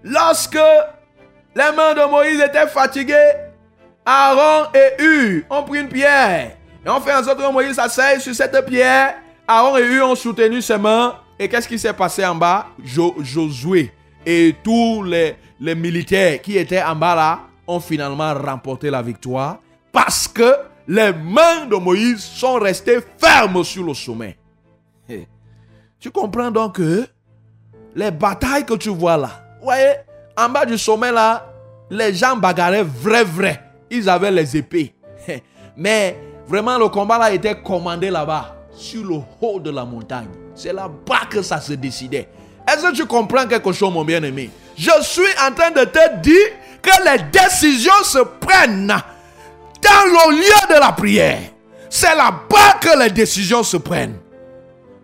lorsque les mains de Moïse étaient fatiguées, Aaron et Hu ont pris une pierre. Et on fait en sorte que Moïse s'asseye sur cette pierre. Aaron et Hu ont soutenu ses mains. Et qu'est-ce qui s'est passé en bas? Jo- Josué et tous les, militaires qui étaient en bas là ont finalement remporté la victoire parce que les mains de Moïse sont restées fermes sur le sommet. Tu comprends donc que les batailles que tu vois là, voyez, en bas du sommet là, les gens bagarraient vrai vrai. Ils avaient les épées. Mais vraiment le combat là était commandé là-bas, sur le haut de la montagne. C'est là-bas que ça se décidait. Est-ce que tu comprends quelque chose, mon bien-aimé? Je suis en train de te dire que les décisions se prennent dans le lieu de la prière. C'est là-bas que les décisions se prennent.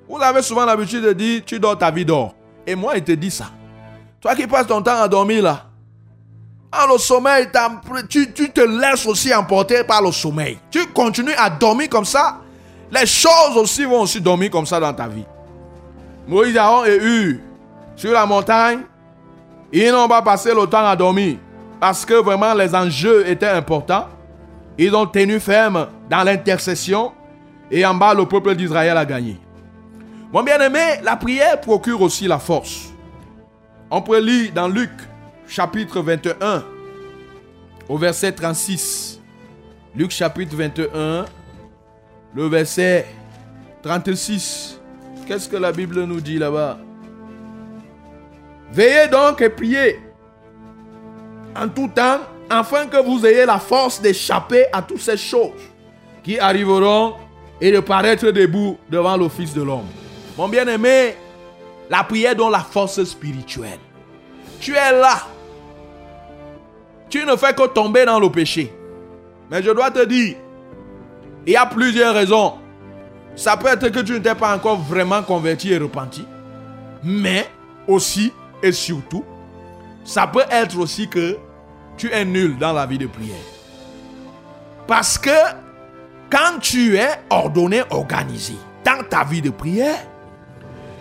Vous avez souvent l'habitude de dire, tu dors ta vie d'or. Et moi, il te dit ça. Toi qui passes ton temps à dormir là, ah, le sommeil, tu, te laisses aussi emporter par le sommeil. Tu continues à dormir comme ça, les choses aussi vont aussi dormir comme ça dans ta vie. Moïse, Aaron et Hu, sur la montagne, ils n'ont pas passé le temps à dormir parce que vraiment les enjeux étaient importants. Ils ont tenu ferme dans l'intercession et en bas, le peuple d'Israël a gagné. Mon bien-aimé, la prière procure aussi la force. On peut lire dans Luc chapitre 21 au verset 36. Luc chapitre 21, le verset 36. Qu'est-ce que la Bible nous dit là-bas? Veillez donc et priez en tout temps, afin que vous ayez la force d'échapper à toutes ces choses qui arriveront et de paraître debout devant le Fils de l'homme. Mon bien-aimé, la prière donne la force spirituelle. Tu es là. Tu ne fais que tomber dans le péché. Mais je dois te dire, il y a plusieurs raisons. Ça peut être que tu ne t'es pas encore vraiment converti et repenti. Mais aussi et surtout, ça peut être aussi que tu es nul dans la vie de prière. Parce que quand tu es ordonné, organisé dans ta vie de prière,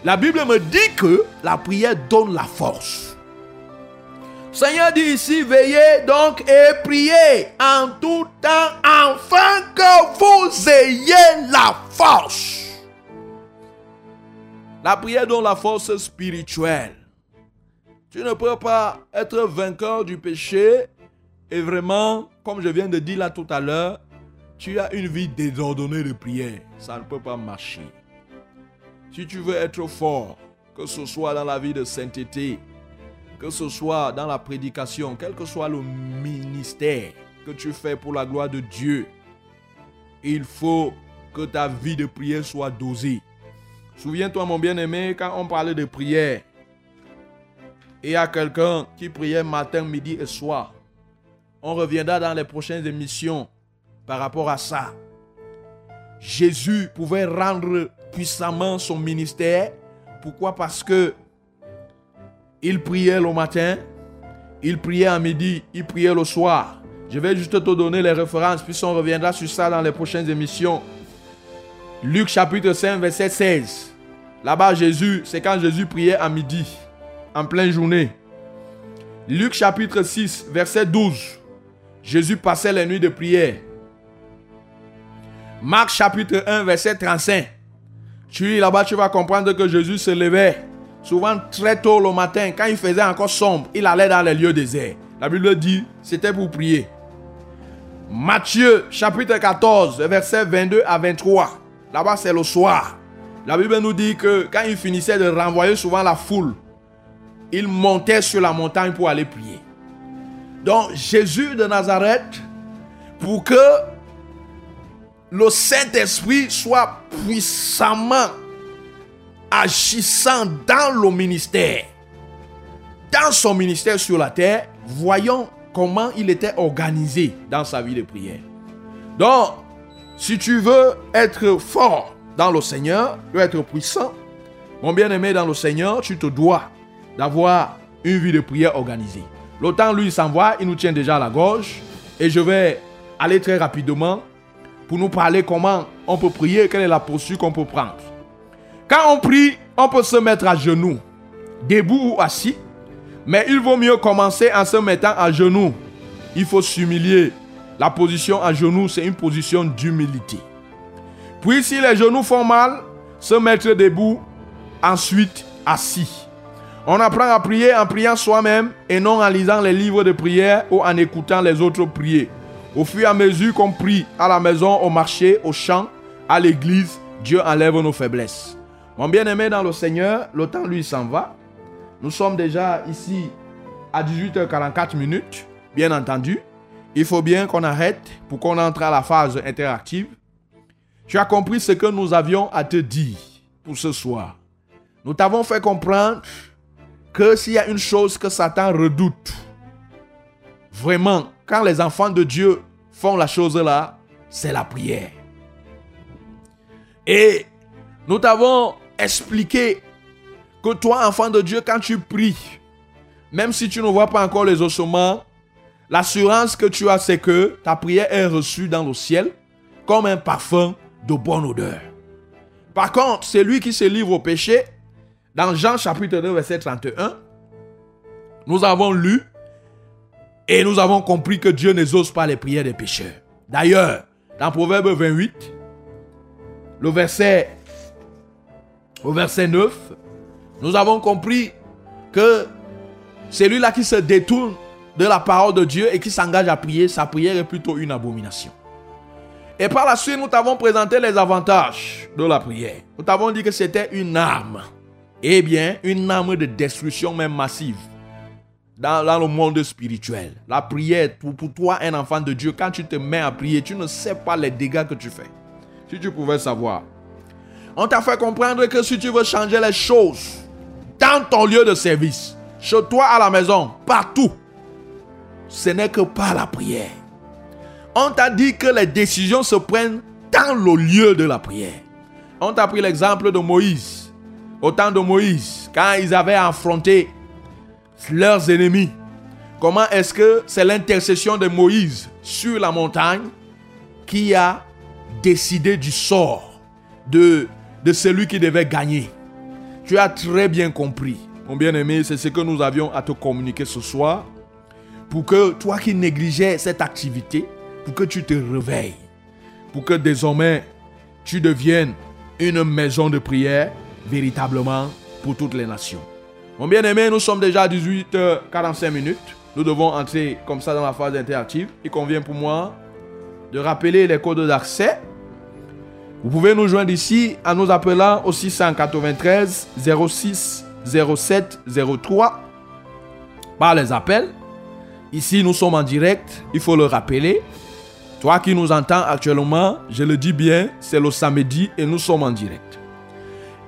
la Bible me dit que la prière donne la force. Seigneur dit ici, veillez donc et priez en tout temps afin que vous ayez la force. La prière donne la force spirituelle. Tu ne peux pas être vainqueur du péché et vraiment, comme je viens de dire là tout à l'heure, tu as une vie désordonnée de prière. Ça ne peut pas marcher. Si tu veux être fort, que ce soit dans la vie de sainteté, que ce soit dans la prédication, quel que soit le ministère que tu fais pour la gloire de Dieu, il faut que ta vie de prière soit dosée. Souviens-toi, mon bien-aimé, quand on parlait de prière, il y a quelqu'un qui priait matin, midi et soir. On reviendra dans les prochaines émissions par rapport à ça. Jésus pouvait rendre puissamment son ministère. Pourquoi? Parce que il priait le matin, il priait à midi, il priait le soir. Je vais juste te donner les références, puis on reviendra sur ça dans les prochaines émissions. Luc chapitre 5, verset 16. Là-bas, Jésus, c'est quand Jésus priait à midi, en pleine journée. Luc chapitre 6, verset 12. Jésus passait les nuits de prière. Marc chapitre 1, verset 35. Tu lis là-bas, tu vas comprendre que Jésus se levait souvent très tôt le matin, quand il faisait encore sombre, il allait dans les lieux déserts. La Bible dit, c'était pour prier. Matthieu chapitre 14, verset 22 à 23. Là-bas, c'est le soir. La Bible nous dit que quand il finissait de renvoyer souvent la foule, il montait sur la montagne pour aller prier. Donc Jésus de Nazareth, pour que le Saint-Esprit soit puissamment agissant dans le ministère, dans son ministère sur la terre, voyons comment il était organisé dans sa vie de prière. Donc, si tu veux être fort dans le Seigneur, tu veux être puissant, mon bien-aimé dans le Seigneur, tu te dois d'avoir une vie de prière organisée. Temps, lui, s'envoie, il nous tient déjà à la gorge. Et je vais aller très rapidement pour nous parler comment on peut prier, quelle est la posture qu'on peut prendre. Quand on prie, on peut se mettre à genoux, debout ou assis. Mais il vaut mieux commencer en se mettant à genoux. Il faut s'humilier. La position à genoux, c'est une position d'humilité. Puis si les genoux font mal, se mettre debout, ensuite assis. On apprend à prier en priant soi-même et non en lisant les livres de prière ou en écoutant les autres prier. Au fur et à mesure qu'on prie à la maison, au marché, au champ, à l'église, Dieu enlève nos faiblesses. Mon bien-aimé dans le Seigneur, le temps lui s'en va. Nous sommes déjà ici à 18h44 minutes, bien entendu. Il faut bien qu'on arrête pour qu'on entre à la phase interactive. Tu as compris ce que nous avions à te dire pour ce soir. Nous t'avons fait comprendre que s'il y a une chose que Satan redoute, vraiment, quand les enfants de Dieu font la chose là, c'est la prière. Et nous t'avons expliqué que toi, enfant de Dieu, quand tu pries, même si tu ne vois pas encore les ossements, l'assurance que tu as, c'est que ta prière est reçue dans le ciel comme un parfum de bonne odeur. Par contre, celui qui se livre au péché, dans Jean chapitre 2, verset 31, nous avons lu et nous avons compris que Dieu n'exauce pas les prières des pécheurs. D'ailleurs, dans Proverbe 28, le verset, au verset 9, nous avons compris que celui-là qui se détourne de la parole de Dieu et qui s'engage à prier, sa prière est plutôt une abomination. Et par la suite, nous t'avons présenté les avantages de la prière. Nous t'avons dit que c'était une arme. Eh bien, une arme de destruction même massive dans, le monde spirituel. La prière, pour toi, un enfant de Dieu, quand tu te mets à prier, tu ne sais pas les dégâts que tu fais. Si tu pouvais savoir. On t'a fait comprendre que si tu veux changer les choses dans ton lieu de service, chez toi à la maison, partout, ce n'est que par la prière. On t'a dit que les décisions se prennent dans le lieu de la prière. On t'a pris l'exemple de Moïse. Au temps de Moïse, quand ils avaient affronté leurs ennemis, comment est-ce que c'est l'intercession de Moïse sur la montagne qui a décidé du sort de, de celui qui devait gagner? Tu as très bien compris. Mon bien-aimé, c'est ce que nous avions à te communiquer ce soir. Pour que toi qui négligeais cette activité, pour que tu te réveilles. Pour que désormais tu deviennes une maison de prière véritablement pour toutes les nations. Mon bien-aimé, nous sommes déjà à 18h45 minutes. Nous devons entrer comme ça dans la phase interactive. Il convient pour moi de rappeler les codes d'accès. Vous pouvez nous joindre ici en nous appelant au 693 06 07 03 par les appels. Ici, nous sommes en direct, il faut le rappeler. Toi qui nous entends actuellement, je le dis bien, c'est le samedi et nous sommes en direct.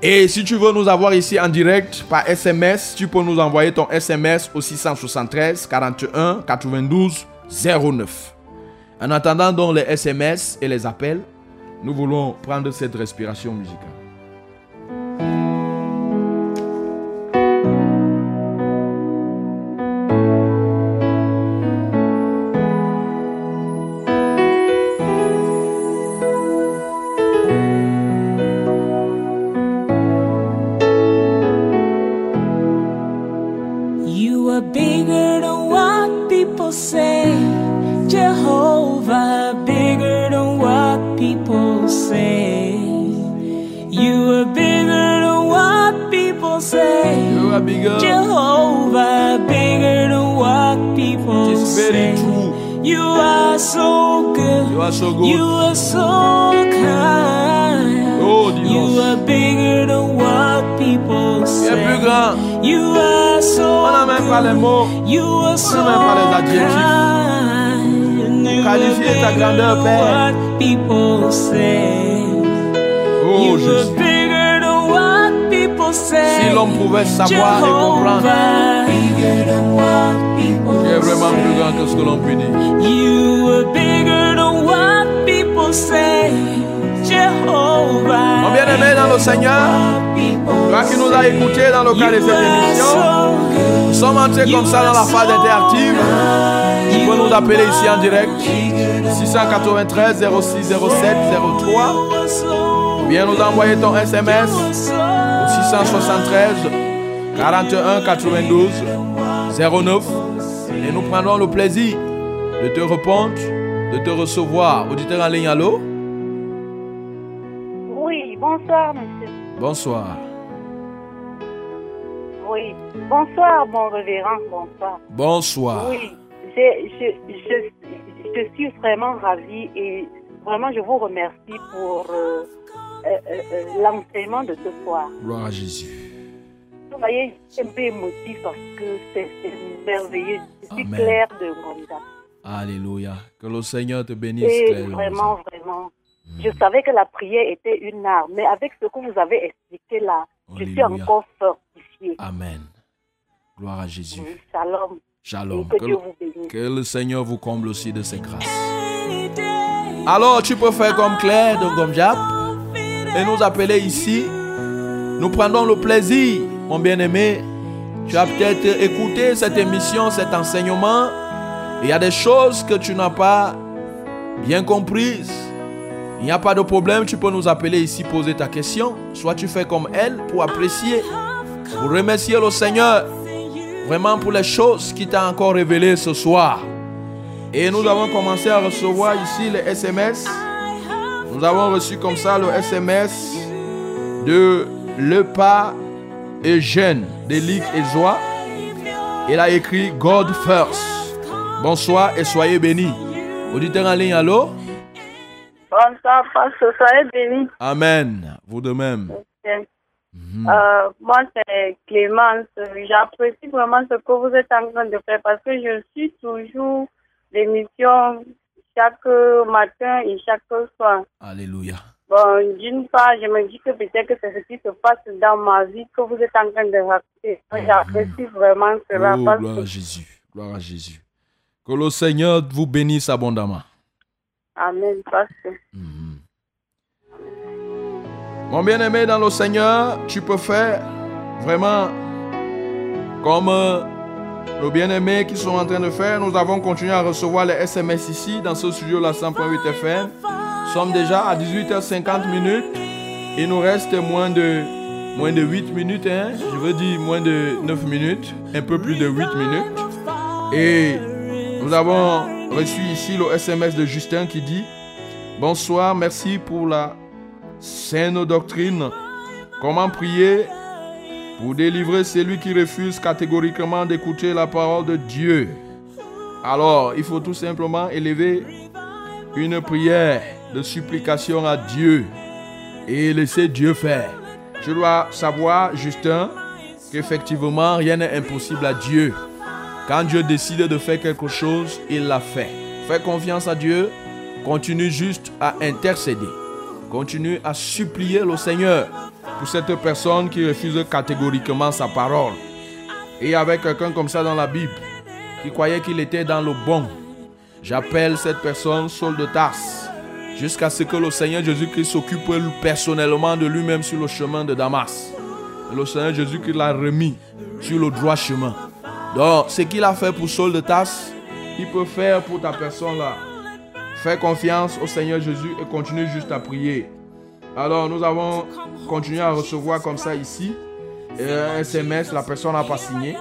Et si tu veux nous avoir ici en direct par SMS, tu peux nous envoyer ton SMS au 673 41 92 09. En attendant donc les SMS et les appels, nous voulons prendre cette respiration musicale. Grandeur, than Père. What people say. Oh Jésus. bigger than what people say. Si l'homme pouvait savoir et comprendre, Jehovah, bigger than what people tu es vraiment plus grand que ce que l'on peut dire. You are bigger than what people say. Jehovah. Mon bien-aimé dans le Seigneur, toi qui nous as écoutés dans le cadre de cette émission, nous sommes entrés comme ça dans la phase interactive. Tu peux nous appeler ici en direct 693 06 07 03 ou bien nous envoyer ton SMS au 673 41 92 09 et nous prendrons le plaisir de te répondre, de te recevoir. Auditeur en ligne, allô? Oui, bonsoir, monsieur. Bonsoir. Oui, bonsoir, mon révérend, bonsoir. Bonsoir. Oui, je, je, je, je suis vraiment ravie et vraiment je vous remercie pour euh, euh, euh, l'enseignement de ce soir. Gloire à Jésus. Vous voyez, je suis un peu émotif parce que c'est c'est merveilleux. Je suis Amen. Claire de Ngonda. Alléluia. Que le Seigneur te bénisse. Et Claire vraiment, vraiment, je savais que la prière était une arme, mais avec ce que vous avez expliqué là, je suis encore fortifiée. Amen. Gloire à Jésus. Oui, Shalom. Shalom. Et que Que Dieu le, vous bénisse. que le Seigneur vous comble aussi de ses grâces. Alors, tu peux faire comme Claire de Gomjap et nous appeler ici. Nous prendrons le plaisir, mon bien-aimé. Tu as peut-être écouté cette émission, cet enseignement. Il y a des choses que tu n'as pas bien comprises. Il n'y a pas de problème, tu peux nous appeler ici, poser ta question. Soit tu fais comme elle pour apprécier, pour remercier le Seigneur vraiment pour les choses qu'il t'a encore révélées ce soir. Et nous avons commencé à recevoir ici les SMS. Nous avons reçu comme ça le SMS de Le Pas et Jeune d'Elic et Joie. Il a écrit God First. Bonsoir et soyez bénis. Auditeur en ligne, allô? Bonsoir, pasteur, soyez bénis. Amen. Vous de même. Euh, moi, c'est Clémence. J'apprécie vraiment ce que vous êtes en train de faire parce que je suis toujours l'émission chaque matin et chaque soir. Alléluia. Bon, d'une part, je me dis que peut-être que c'est ce qui se passe dans ma vie que vous êtes en train de raconter. J'apprécie vraiment cela Oh, parce gloire que, à Jésus. Gloire à Jésus. Que le Seigneur vous bénisse abondamment. Amen, parce que, Mon bien-aimé dans le Seigneur, tu peux faire vraiment comme euh, nos bien-aimés qui sont en train de faire. Nous avons continué à recevoir les SMS ici, dans ce studio, la 100.8 FM. Nous sommes déjà à 18h50 minutes. Il nous reste moins de, moins de 8 minutes, hein. je veux dire moins de 9 minutes, un peu plus de 8 minutes. Et nous avons reçu ici le SMS de Justin qui dit Bonsoir, merci pour la saine doctrine. Comment prier pour délivrer celui qui refuse catégoriquement d'écouter la parole de Dieu? Alors, il faut tout simplement élever une prière de supplication à Dieu et laisser Dieu faire. Tu dois savoir, Justin, qu'effectivement, rien n'est impossible à Dieu. Quand Dieu décide de faire quelque chose, il l'a fait. Fais confiance à Dieu. Continue juste à intercéder. Continue à supplier le Seigneur pour cette personne qui refuse catégoriquement sa parole. Et avec quelqu'un comme ça dans la Bible, qui croyait qu'il était dans le bon, j'appelle cette personne Saul de Tarse, jusqu'à ce que le Seigneur Jésus-Christ s'occupe personnellement de lui-même sur le chemin de Damas. Et le Seigneur Jésus-Christ l'a remis sur le droit chemin. Donc, ce qu'il a fait pour Saul de Tarse, il peut faire pour ta personne là. Fais confiance au Seigneur Jésus et continue juste à prier. Alors, nous avons continué à recevoir comme ça ici un SMS. La personne n'a pas signé.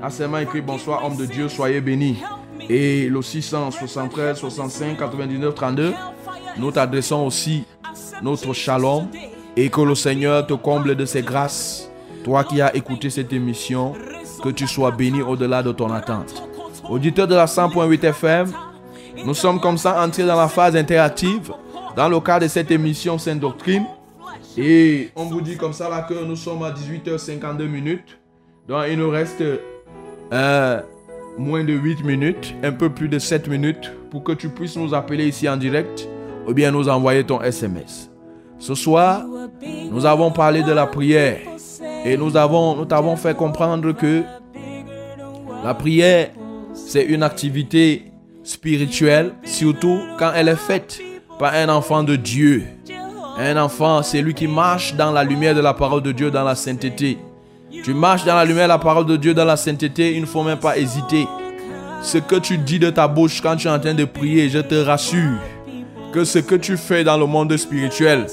A seulement écrit Bonsoir, homme de Dieu, soyez bénis. Et le 673 65 99 32, nous t'adressons aussi notre shalom et que le Seigneur te comble de ses grâces. Toi qui as écouté cette émission, que tu sois béni au-delà de ton attente. Auditeur de la 100.8 FM, nous sommes comme ça entrés dans la phase interactive dans le cadre de cette émission Sainte Doctrine. Et on vous dit comme ça là que nous sommes à 18h52 minutes. Donc il nous reste euh, moins de 8 minutes, un peu plus de 7 minutes pour que tu puisses nous appeler ici en direct ou bien nous envoyer ton SMS. Ce soir, nous avons parlé de la prière et nous avons nous t'avons fait comprendre que la prière c'est une activité spirituelle, surtout quand elle est faite par un enfant de Dieu. Un enfant, c'est lui qui marche dans la lumière de la parole de Dieu, dans la sainteté. Tu marches dans la lumière de la parole de Dieu, dans la sainteté, il ne faut même pas hésiter. Ce que tu dis de ta bouche quand tu es en train de prier, je te rassure que ce que tu fais dans le monde spirituel,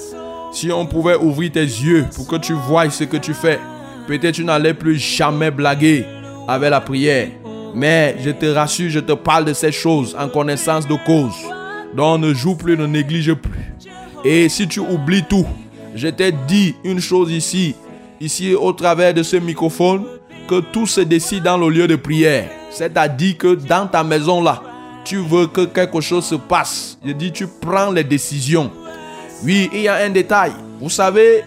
si on pouvait ouvrir tes yeux pour que tu voies ce que tu fais, peut-être tu n'allais plus jamais blaguer avec la prière. Mais je te rassure, je te parle de ces choses en connaissance de cause. Donc ne joue plus, ne néglige plus. Et si tu oublies tout, je t'ai dit une chose ici, ici au travers de ce microphone, que tout se décide dans le lieu de prière. C'est-à-dire que dans ta maison là, tu veux que quelque chose se passe. Je dis, tu prends les décisions. Oui, il y a un détail. Vous savez,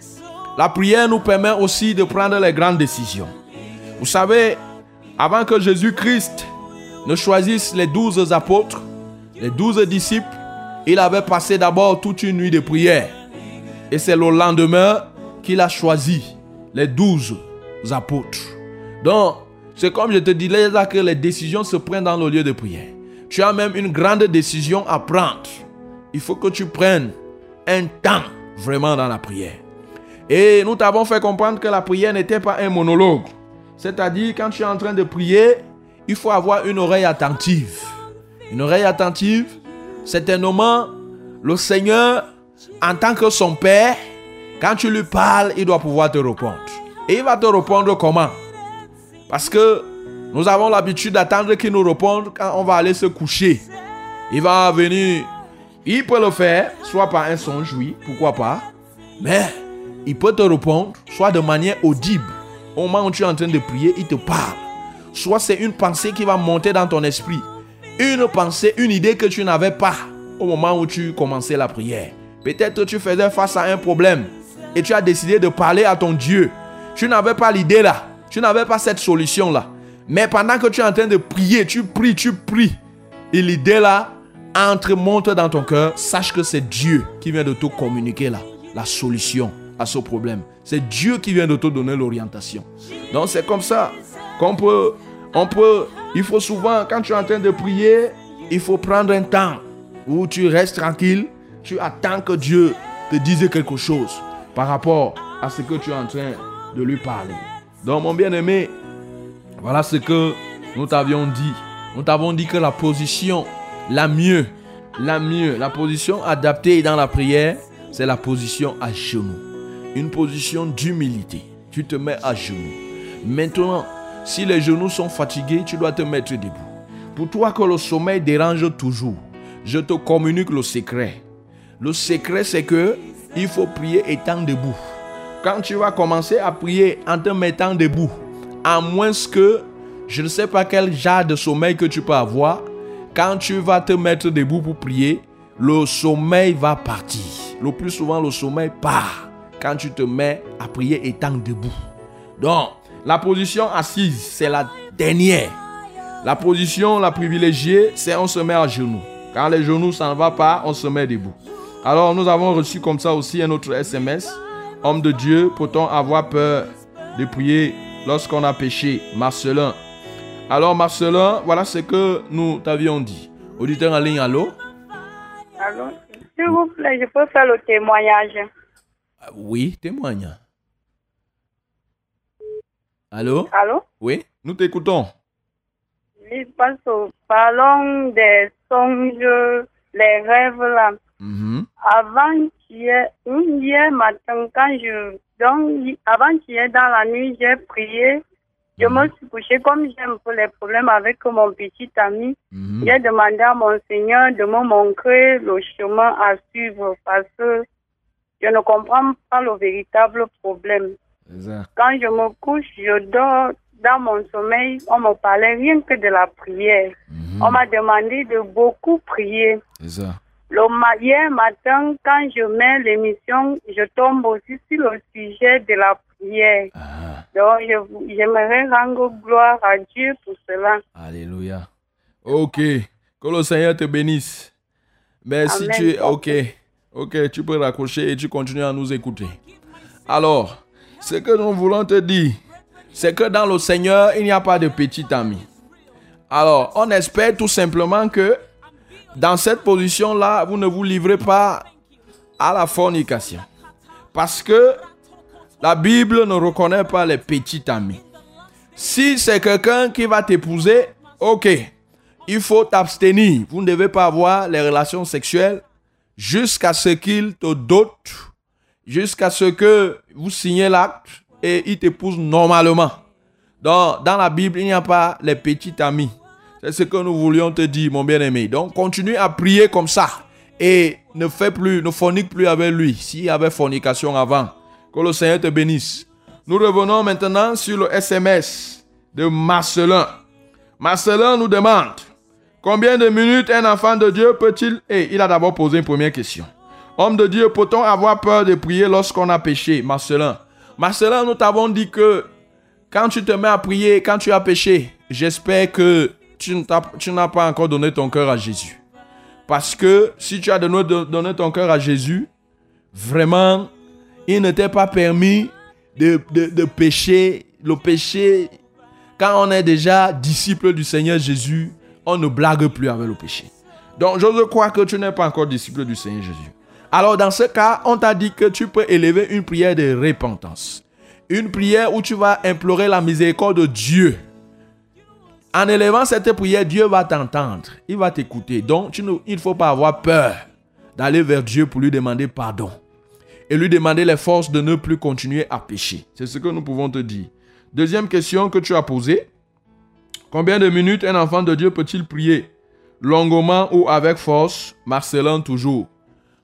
la prière nous permet aussi de prendre les grandes décisions. Vous savez, avant que Jésus-Christ ne choisisse les douze apôtres, les douze disciples, il avait passé d'abord toute une nuit de prière. Et c'est le lendemain qu'il a choisi les douze apôtres. Donc, c'est comme je te disais là que les décisions se prennent dans le lieu de prière. Tu as même une grande décision à prendre. Il faut que tu prennes un temps vraiment dans la prière. Et nous t'avons fait comprendre que la prière n'était pas un monologue. C'est-à-dire, quand tu es en train de prier, il faut avoir une oreille attentive. Une oreille attentive, certainement, le Seigneur, en tant que son Père, quand tu lui parles, il doit pouvoir te répondre. Et il va te répondre comment? Parce que nous avons l'habitude d'attendre qu'il nous réponde quand on va aller se coucher. Il va venir, il peut le faire, soit par un songe, oui, pourquoi pas. Mais il peut te répondre, soit de manière audible. Au moment où tu es en train de prier, il te parle. Soit c'est une pensée qui va monter dans ton esprit. Une pensée, une idée que tu n'avais pas au moment où tu commençais la prière. Peut-être tu faisais face à un problème et tu as décidé de parler à ton Dieu. Tu n'avais pas l'idée là. Tu n'avais pas cette solution là. Mais pendant que tu es en train de prier, tu pries, tu pries. Et l'idée là entre, monte dans ton cœur. Sache que c'est Dieu qui vient de te communiquer là, la solution à ce problème. C'est Dieu qui vient de te donner l'orientation. Donc c'est comme ça qu'on peut, on peut, il faut souvent, quand tu es en train de prier, il faut prendre un temps où tu restes tranquille, tu attends que Dieu te dise quelque chose par rapport à ce que tu es en train de lui parler. Donc mon bien-aimé, voilà ce que nous t'avions dit, nous t'avons dit que la position la mieux, la mieux, la position adaptée dans la prière, c'est la position à genoux. Une position d'humilité. Tu te mets à genoux. Maintenant, si les genoux sont fatigués, tu dois te mettre debout. Pour toi que le sommeil dérange toujours, je te communique le secret. Le secret, c'est que il faut prier étant debout. Quand tu vas commencer à prier en te mettant debout, à moins que je ne sais pas quel genre de sommeil que tu peux avoir, quand tu vas te mettre debout pour prier, le sommeil va partir. Le plus souvent, le sommeil part quand tu te mets à prier étant debout. Donc, la position assise, c'est la dernière. La position la privilégiée, c'est on se met à genoux. Quand les genoux s'en va pas, on se met debout. Alors, nous avons reçu comme ça aussi un autre SMS. Homme de Dieu, peut-on avoir peur de prier lorsqu'on a péché? Marcelin. Alors, Marcelin, voilà ce que nous t'avions dit. Auditeur en ligne, allô? Allô? S'il vous plaît, je peux faire le témoignage. Oui, témoigne. Allô? Allô? Oui, nous t'écoutons. Oui, parce que parlons des songes, les rêves là. Mhm. Avant hier, hier matin, quand je donc avant hier dans la nuit, j'ai prié. Je me suis couché comme j'ai un peu les problèmes avec mon petit ami. Mhm. J'ai demandé à mon Seigneur de me montrer le chemin à suivre parce que je ne comprends pas le véritable problème. Quand je me couche, je dors dans mon sommeil, on me parlait rien que de la prière. Mhm. On m'a demandé de beaucoup prier. Le ma- hier matin, quand je mets l'émission, je tombe aussi sur le sujet de la prière. Ah, Donc, j'aimerais rendre gloire à Dieu pour cela. alléluia. Ok. Que le Seigneur te bénisse. Mais si Amen. tu es... Ok. Ok, tu peux raccrocher et tu continues à nous écouter. Alors, ce que nous voulons te dire, c'est que dans le Seigneur, il n'y a pas de petit ami. Alors, on espère tout simplement que dans cette position-là, vous ne vous livrez pas à la fornication. Parce que la Bible ne reconnaît pas les petits amis. Si c'est quelqu'un qui va t'épouser, ok, il faut t'abstenir. Vous ne devez pas avoir les relations sexuelles jusqu'à ce qu'il te dote, jusqu'à ce que vous signez l'acte et il t'épouse normalement. Donc, dans la Bible, il n'y a pas les petits amis. C'est ce que nous voulions te dire, mon bien-aimé. Donc, continue à prier comme ça. Et ne fais plus, ne fornique plus avec lui. S'il y avait fornication avant, que le Seigneur te bénisse. Nous revenons maintenant sur le SMS de Marcelin. Marcelin nous demande combien de minutes un enfant de Dieu peut-il. Et il a d'abord posé une première question. Homme de Dieu, peut-on avoir peur de prier lorsqu'on a péché? Marcelin. Marcelin, nous t'avons dit que quand tu te mets à prier, quand tu as péché, j'espère que tu n'as pas encore donné ton cœur à Jésus. Parce que si tu as donné, ton cœur à Jésus, vraiment, il ne t'est pas permis de, de pécher. Le péché, quand on est déjà disciple du Seigneur Jésus, on ne blague plus avec le péché. Donc, je crois que tu n'es pas encore disciple du Seigneur Jésus. Alors, dans ce cas, on t'a dit que tu peux élever une prière de repentance. Une prière où tu vas implorer la miséricorde de Dieu. En élevant cette prière, Dieu va t'entendre. Il va t'écouter. Donc, il ne faut pas avoir peur d'aller vers Dieu pour lui demander pardon. Et lui demander les forces de ne plus continuer à pécher. C'est ce que nous pouvons te dire. Deuxième question que tu as posée. Combien de minutes un enfant de Dieu peut-il prier? Longuement ou avec force Marcelin toujours.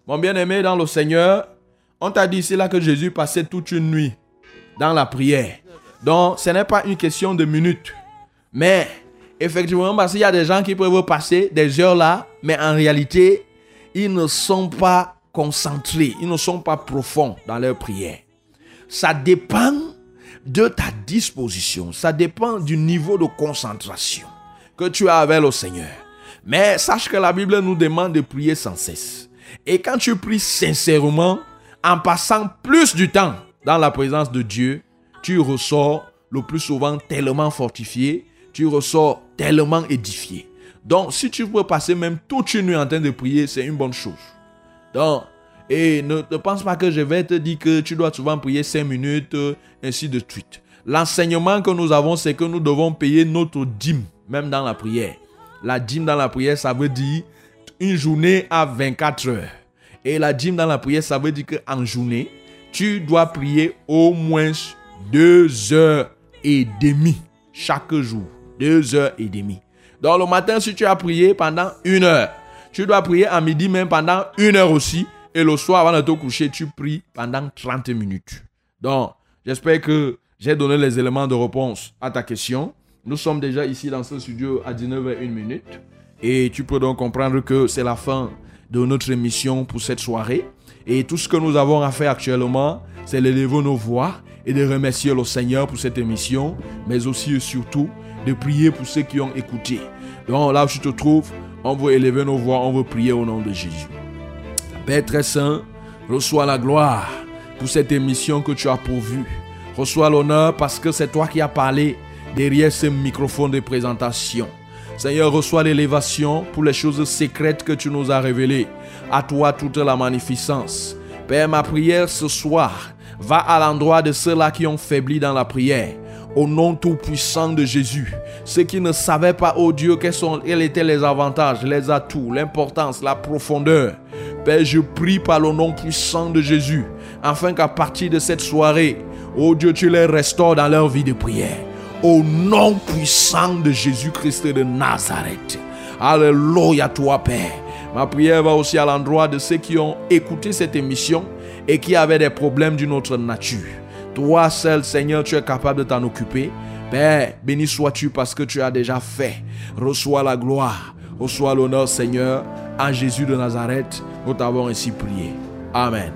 Mon bien-aimé dans le Seigneur, on t'a dit c'est là que Jésus passait toute une nuit dans la prière. Donc, ce n'est pas une question de minutes. Mais, effectivement, parce qu'il y a des gens qui peuvent passer des heures là, mais en réalité, ils ne sont pas concentrés, ils ne sont pas profonds dans leur prière. Ça dépend de ta disposition, ça dépend du niveau de concentration que tu as avec le Seigneur. Mais sache que la Bible nous demande de prier sans cesse. Et quand tu pries sincèrement, en passant plus du temps dans la présence de Dieu, tu ressors le plus souvent tellement fortifié, tu ressors tellement édifié. Donc, si tu peux passer même toute une nuit en train de prier, c'est une bonne chose. Donc, et ne, pense pas que je vais te dire que tu dois souvent prier 5 minutes, euh, ainsi de suite. L'enseignement que nous avons, c'est que nous devons payer notre dîme même dans la prière. La dîme dans la prière, ça veut dire une journée à 24 heures. Et la dîme dans la prière, ça veut dire qu'en journée, tu dois prier au moins deux heures et demie chaque jour. Deux heures et demie. Donc le matin, si tu as prié pendant une heure, tu dois prier à midi même pendant une heure aussi. Et le soir, avant de te coucher, tu pries pendant 30 minutes. Donc, j'espère que j'ai donné les éléments de réponse à ta question. Nous sommes déjà ici dans ce studio à 19h01 minute. Et tu peux donc comprendre que c'est la fin de notre émission pour cette soirée. Et tout ce que nous avons à faire actuellement, c'est d'élever nos voix et de remercier le Seigneur pour cette émission, mais aussi et surtout de prier pour ceux qui ont écouté. Donc là où tu te trouves, on veut élever nos voix, on veut prier au nom de Jésus. Père très saint, reçois la gloire pour cette émission que tu as pourvue. Reçois l'honneur parce que c'est toi qui as parlé derrière ce microphone de présentation. Seigneur, reçois l'élévation pour les choses secrètes que tu nous as révélées. À toi toute la magnificence. Père, ma prière ce soir va à l'endroit de ceux-là qui ont faibli dans la prière. Au nom tout-puissant de Jésus, ceux qui ne savaient pas, oh Dieu, quels, sont, quels étaient les avantages, les atouts, l'importance, la profondeur. Père, je prie par le nom puissant de Jésus, afin qu'à partir de cette soirée, oh Dieu, tu les restaures dans leur vie de prière. Au nom puissant de Jésus-Christ de Nazareth. Alléluia toi, Père. Ma prière va aussi à l'endroit de ceux qui ont écouté cette émission et qui avaient des problèmes d'une autre nature. Toi seul, Seigneur, tu es capable de t'en occuper. Père, béni sois-tu parce que tu as déjà fait. Reçois la gloire, reçois l'honneur, Seigneur. En Jésus de Nazareth, nous t'avons ainsi prié. Amen.